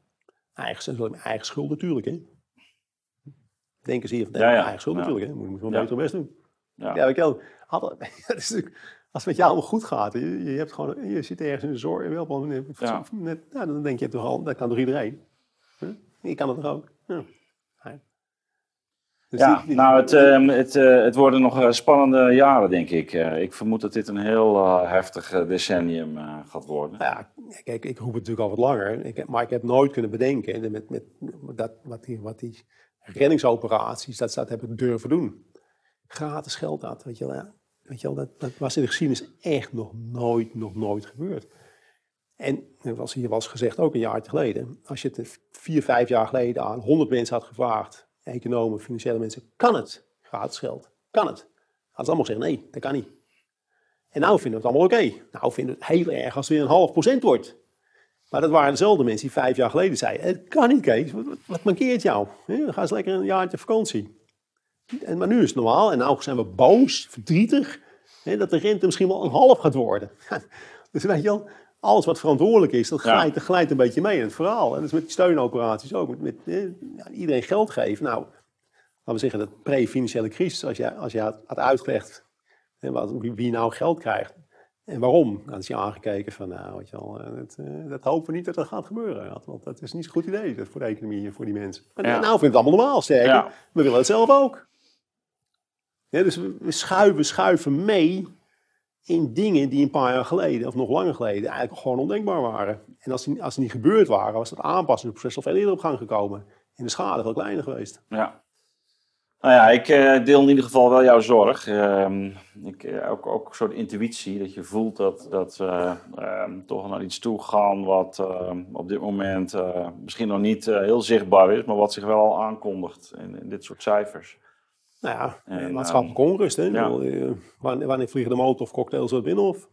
Eigen, eigen schuld natuurlijk, hè. Denken ze hier van, ja, ja. eigen schuld natuurlijk, hè. Moet je wel beter best doen. Ja, ja ik. Had, (laughs) als het met jou allemaal goed gaat, je, je, hebt gewoon, je zit ergens in de zorg, wel, net, nou, dan denk je toch al, dat kan door iedereen. Huh? Je kan het toch ook? Ja. Dus ja, nou, het, uh, het, uh, het worden nog uh, spannende jaren, denk ik. Eh, ik vermoed dat dit een heel heftig decennium gaat worden. Ja, kijk, ik roep het natuurlijk al wat langer. Ik, maar ik heb nooit kunnen bedenken met, met, dat, wat, die, wat die reddingsoperaties, dat ze dat hebben durven doen. Gratis geld dat, weet je wel. Ja. Weet je wel dat, dat was in de geschiedenis echt nog nooit, nog nooit gebeurd. En, was hier was gezegd ook een jaar geleden, als je het vier, vijf jaar geleden aan 100 mensen had gevraagd economen, financiële mensen, kan het? Gratis geld. Kan het? Hadden ze allemaal zeggen, nee, dat kan niet. En nou vinden we het allemaal oké. Nou vinden we het heel erg als het weer een half procent wordt. Maar dat waren dezelfde mensen die vijf jaar geleden zeiden, het kan niet Kees, wat, wat mankeert jou? Ga eens lekker een jaartje vakantie. En, maar nu is het normaal en nou zijn we boos, verdrietig, dat de rente misschien wel een half gaat worden. (laughs) dus weet je wel, alles wat verantwoordelijk is, dat glijdt, dat glijdt een beetje mee in het verhaal. En dat is met die steunoperaties ook. Met, met eh, iedereen geld geven. Nou, laten we zeggen, dat pre-financiële crisis, als je, als je had, had uitgelegd wat, wie nou geld krijgt en waarom, dan is je aangekeken van, nou, weet je wel, eh, dat, uh, dat hopen we niet dat dat gaat gebeuren. Want dat is niet zo'n goed idee voor de economie en voor die mensen. Maar nou vindt het allemaal normaal, sterker. We willen het zelf ook. Ja, dus we schuiven, schuiven mee in dingen die een paar jaar geleden, of nog langer geleden, eigenlijk gewoon ondenkbaar waren. En als die, als die niet gebeurd waren, was dat aanpassingsproces al veel eerder op gang gekomen. En de schade veel kleiner geweest. Ja. Nou ja, ik uh, deel in ieder geval wel jouw zorg. Uh, ik, uh, ook, ook een soort intuïtie, dat je voelt dat, dat we ehm, toch naar iets toe gaan wat ehm, op dit moment eh, misschien nog niet heel zichtbaar is, maar wat zich wel al aankondigt in, in dit soort cijfers. Nou ja, en, maatschappelijke onrust. Hè? Ja. Wanneer, wanneer vliegen de motor of cocktails uit Binnenhof?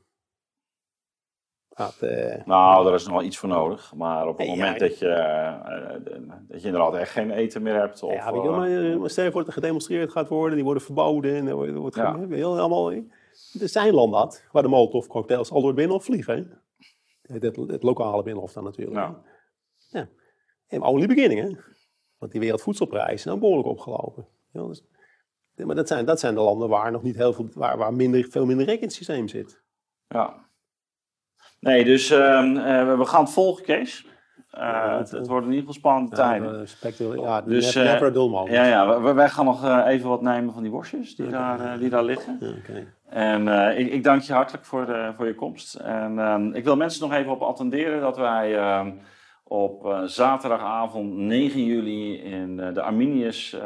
uh, nou, daar is nog wel iets voor nodig. Maar op het moment dat, je, uh, dat je inderdaad echt geen eten meer hebt. Of, ja, je, maar, maar stel voor dat er gedemonstreerd gaat worden, die worden verboden. En er wordt, ja. heel, allemaal, er zijn landen dat, waar de molotovcocktails al door het binnenhof vliegen. Het, het, het, lokale binnenhof dan natuurlijk. Ja. ja. En only beginning, hè. Want die wereldvoedselprijzen zijn behoorlijk opgelopen. Ja, dus, maar dat zijn, dat zijn de landen waar nog niet heel veel, waar, waar minder, veel minder rekensysteem zit. Ja. Nee, dus ehm, eh, we gaan het volgen, Kees. Uh, het, het, wordt in ieder geval spannende ja, tijden. ja, dus, never uh, Ja, ja wij, gaan nog even wat nemen van die worstjes die, daar, die daar liggen. Okay. En ik, ik, dank je hartelijk voor, de, voor je komst. En ehm, ik wil mensen nog even op attenderen dat wij ehm, op zaterdagavond 9 juli in de Arminius,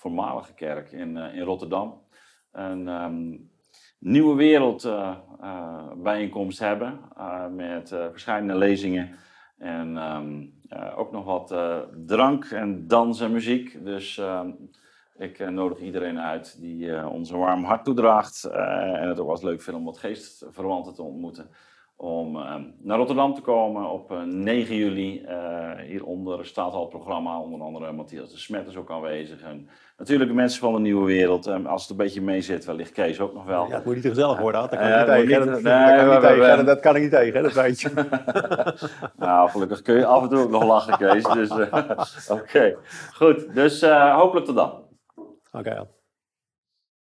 voormalige kerk in, in Rotterdam, een nieuwe wereld uh, uh, bijeenkomst hebben met verschillende lezingen en um, ook nog wat drank en dans en muziek. Dus ehm, ik nodig iedereen uit die ons een warm hart toedraagt en het ook was leuk vindt om wat geestverwanten te ontmoeten. Om ehm, naar Rotterdam te komen op 9 juli. hieronder staat al het programma, onder andere Matthias de Smet is ook aanwezig. En Natuurlijk mensen van de nieuwe wereld. Um, als het een beetje mee zit, wellicht Kees ook nog wel. Ja, het moet niet gezellig worden. Dat kan ik niet tegen. Dat kan ik niet tegen, dat weet je. (laughs) nou, gelukkig kun je af en toe ook nog lachen, Kees. Dus, uh, (laughs) Oké, okay. goed. Dus uh, hopelijk tot dan. Oké. Okay.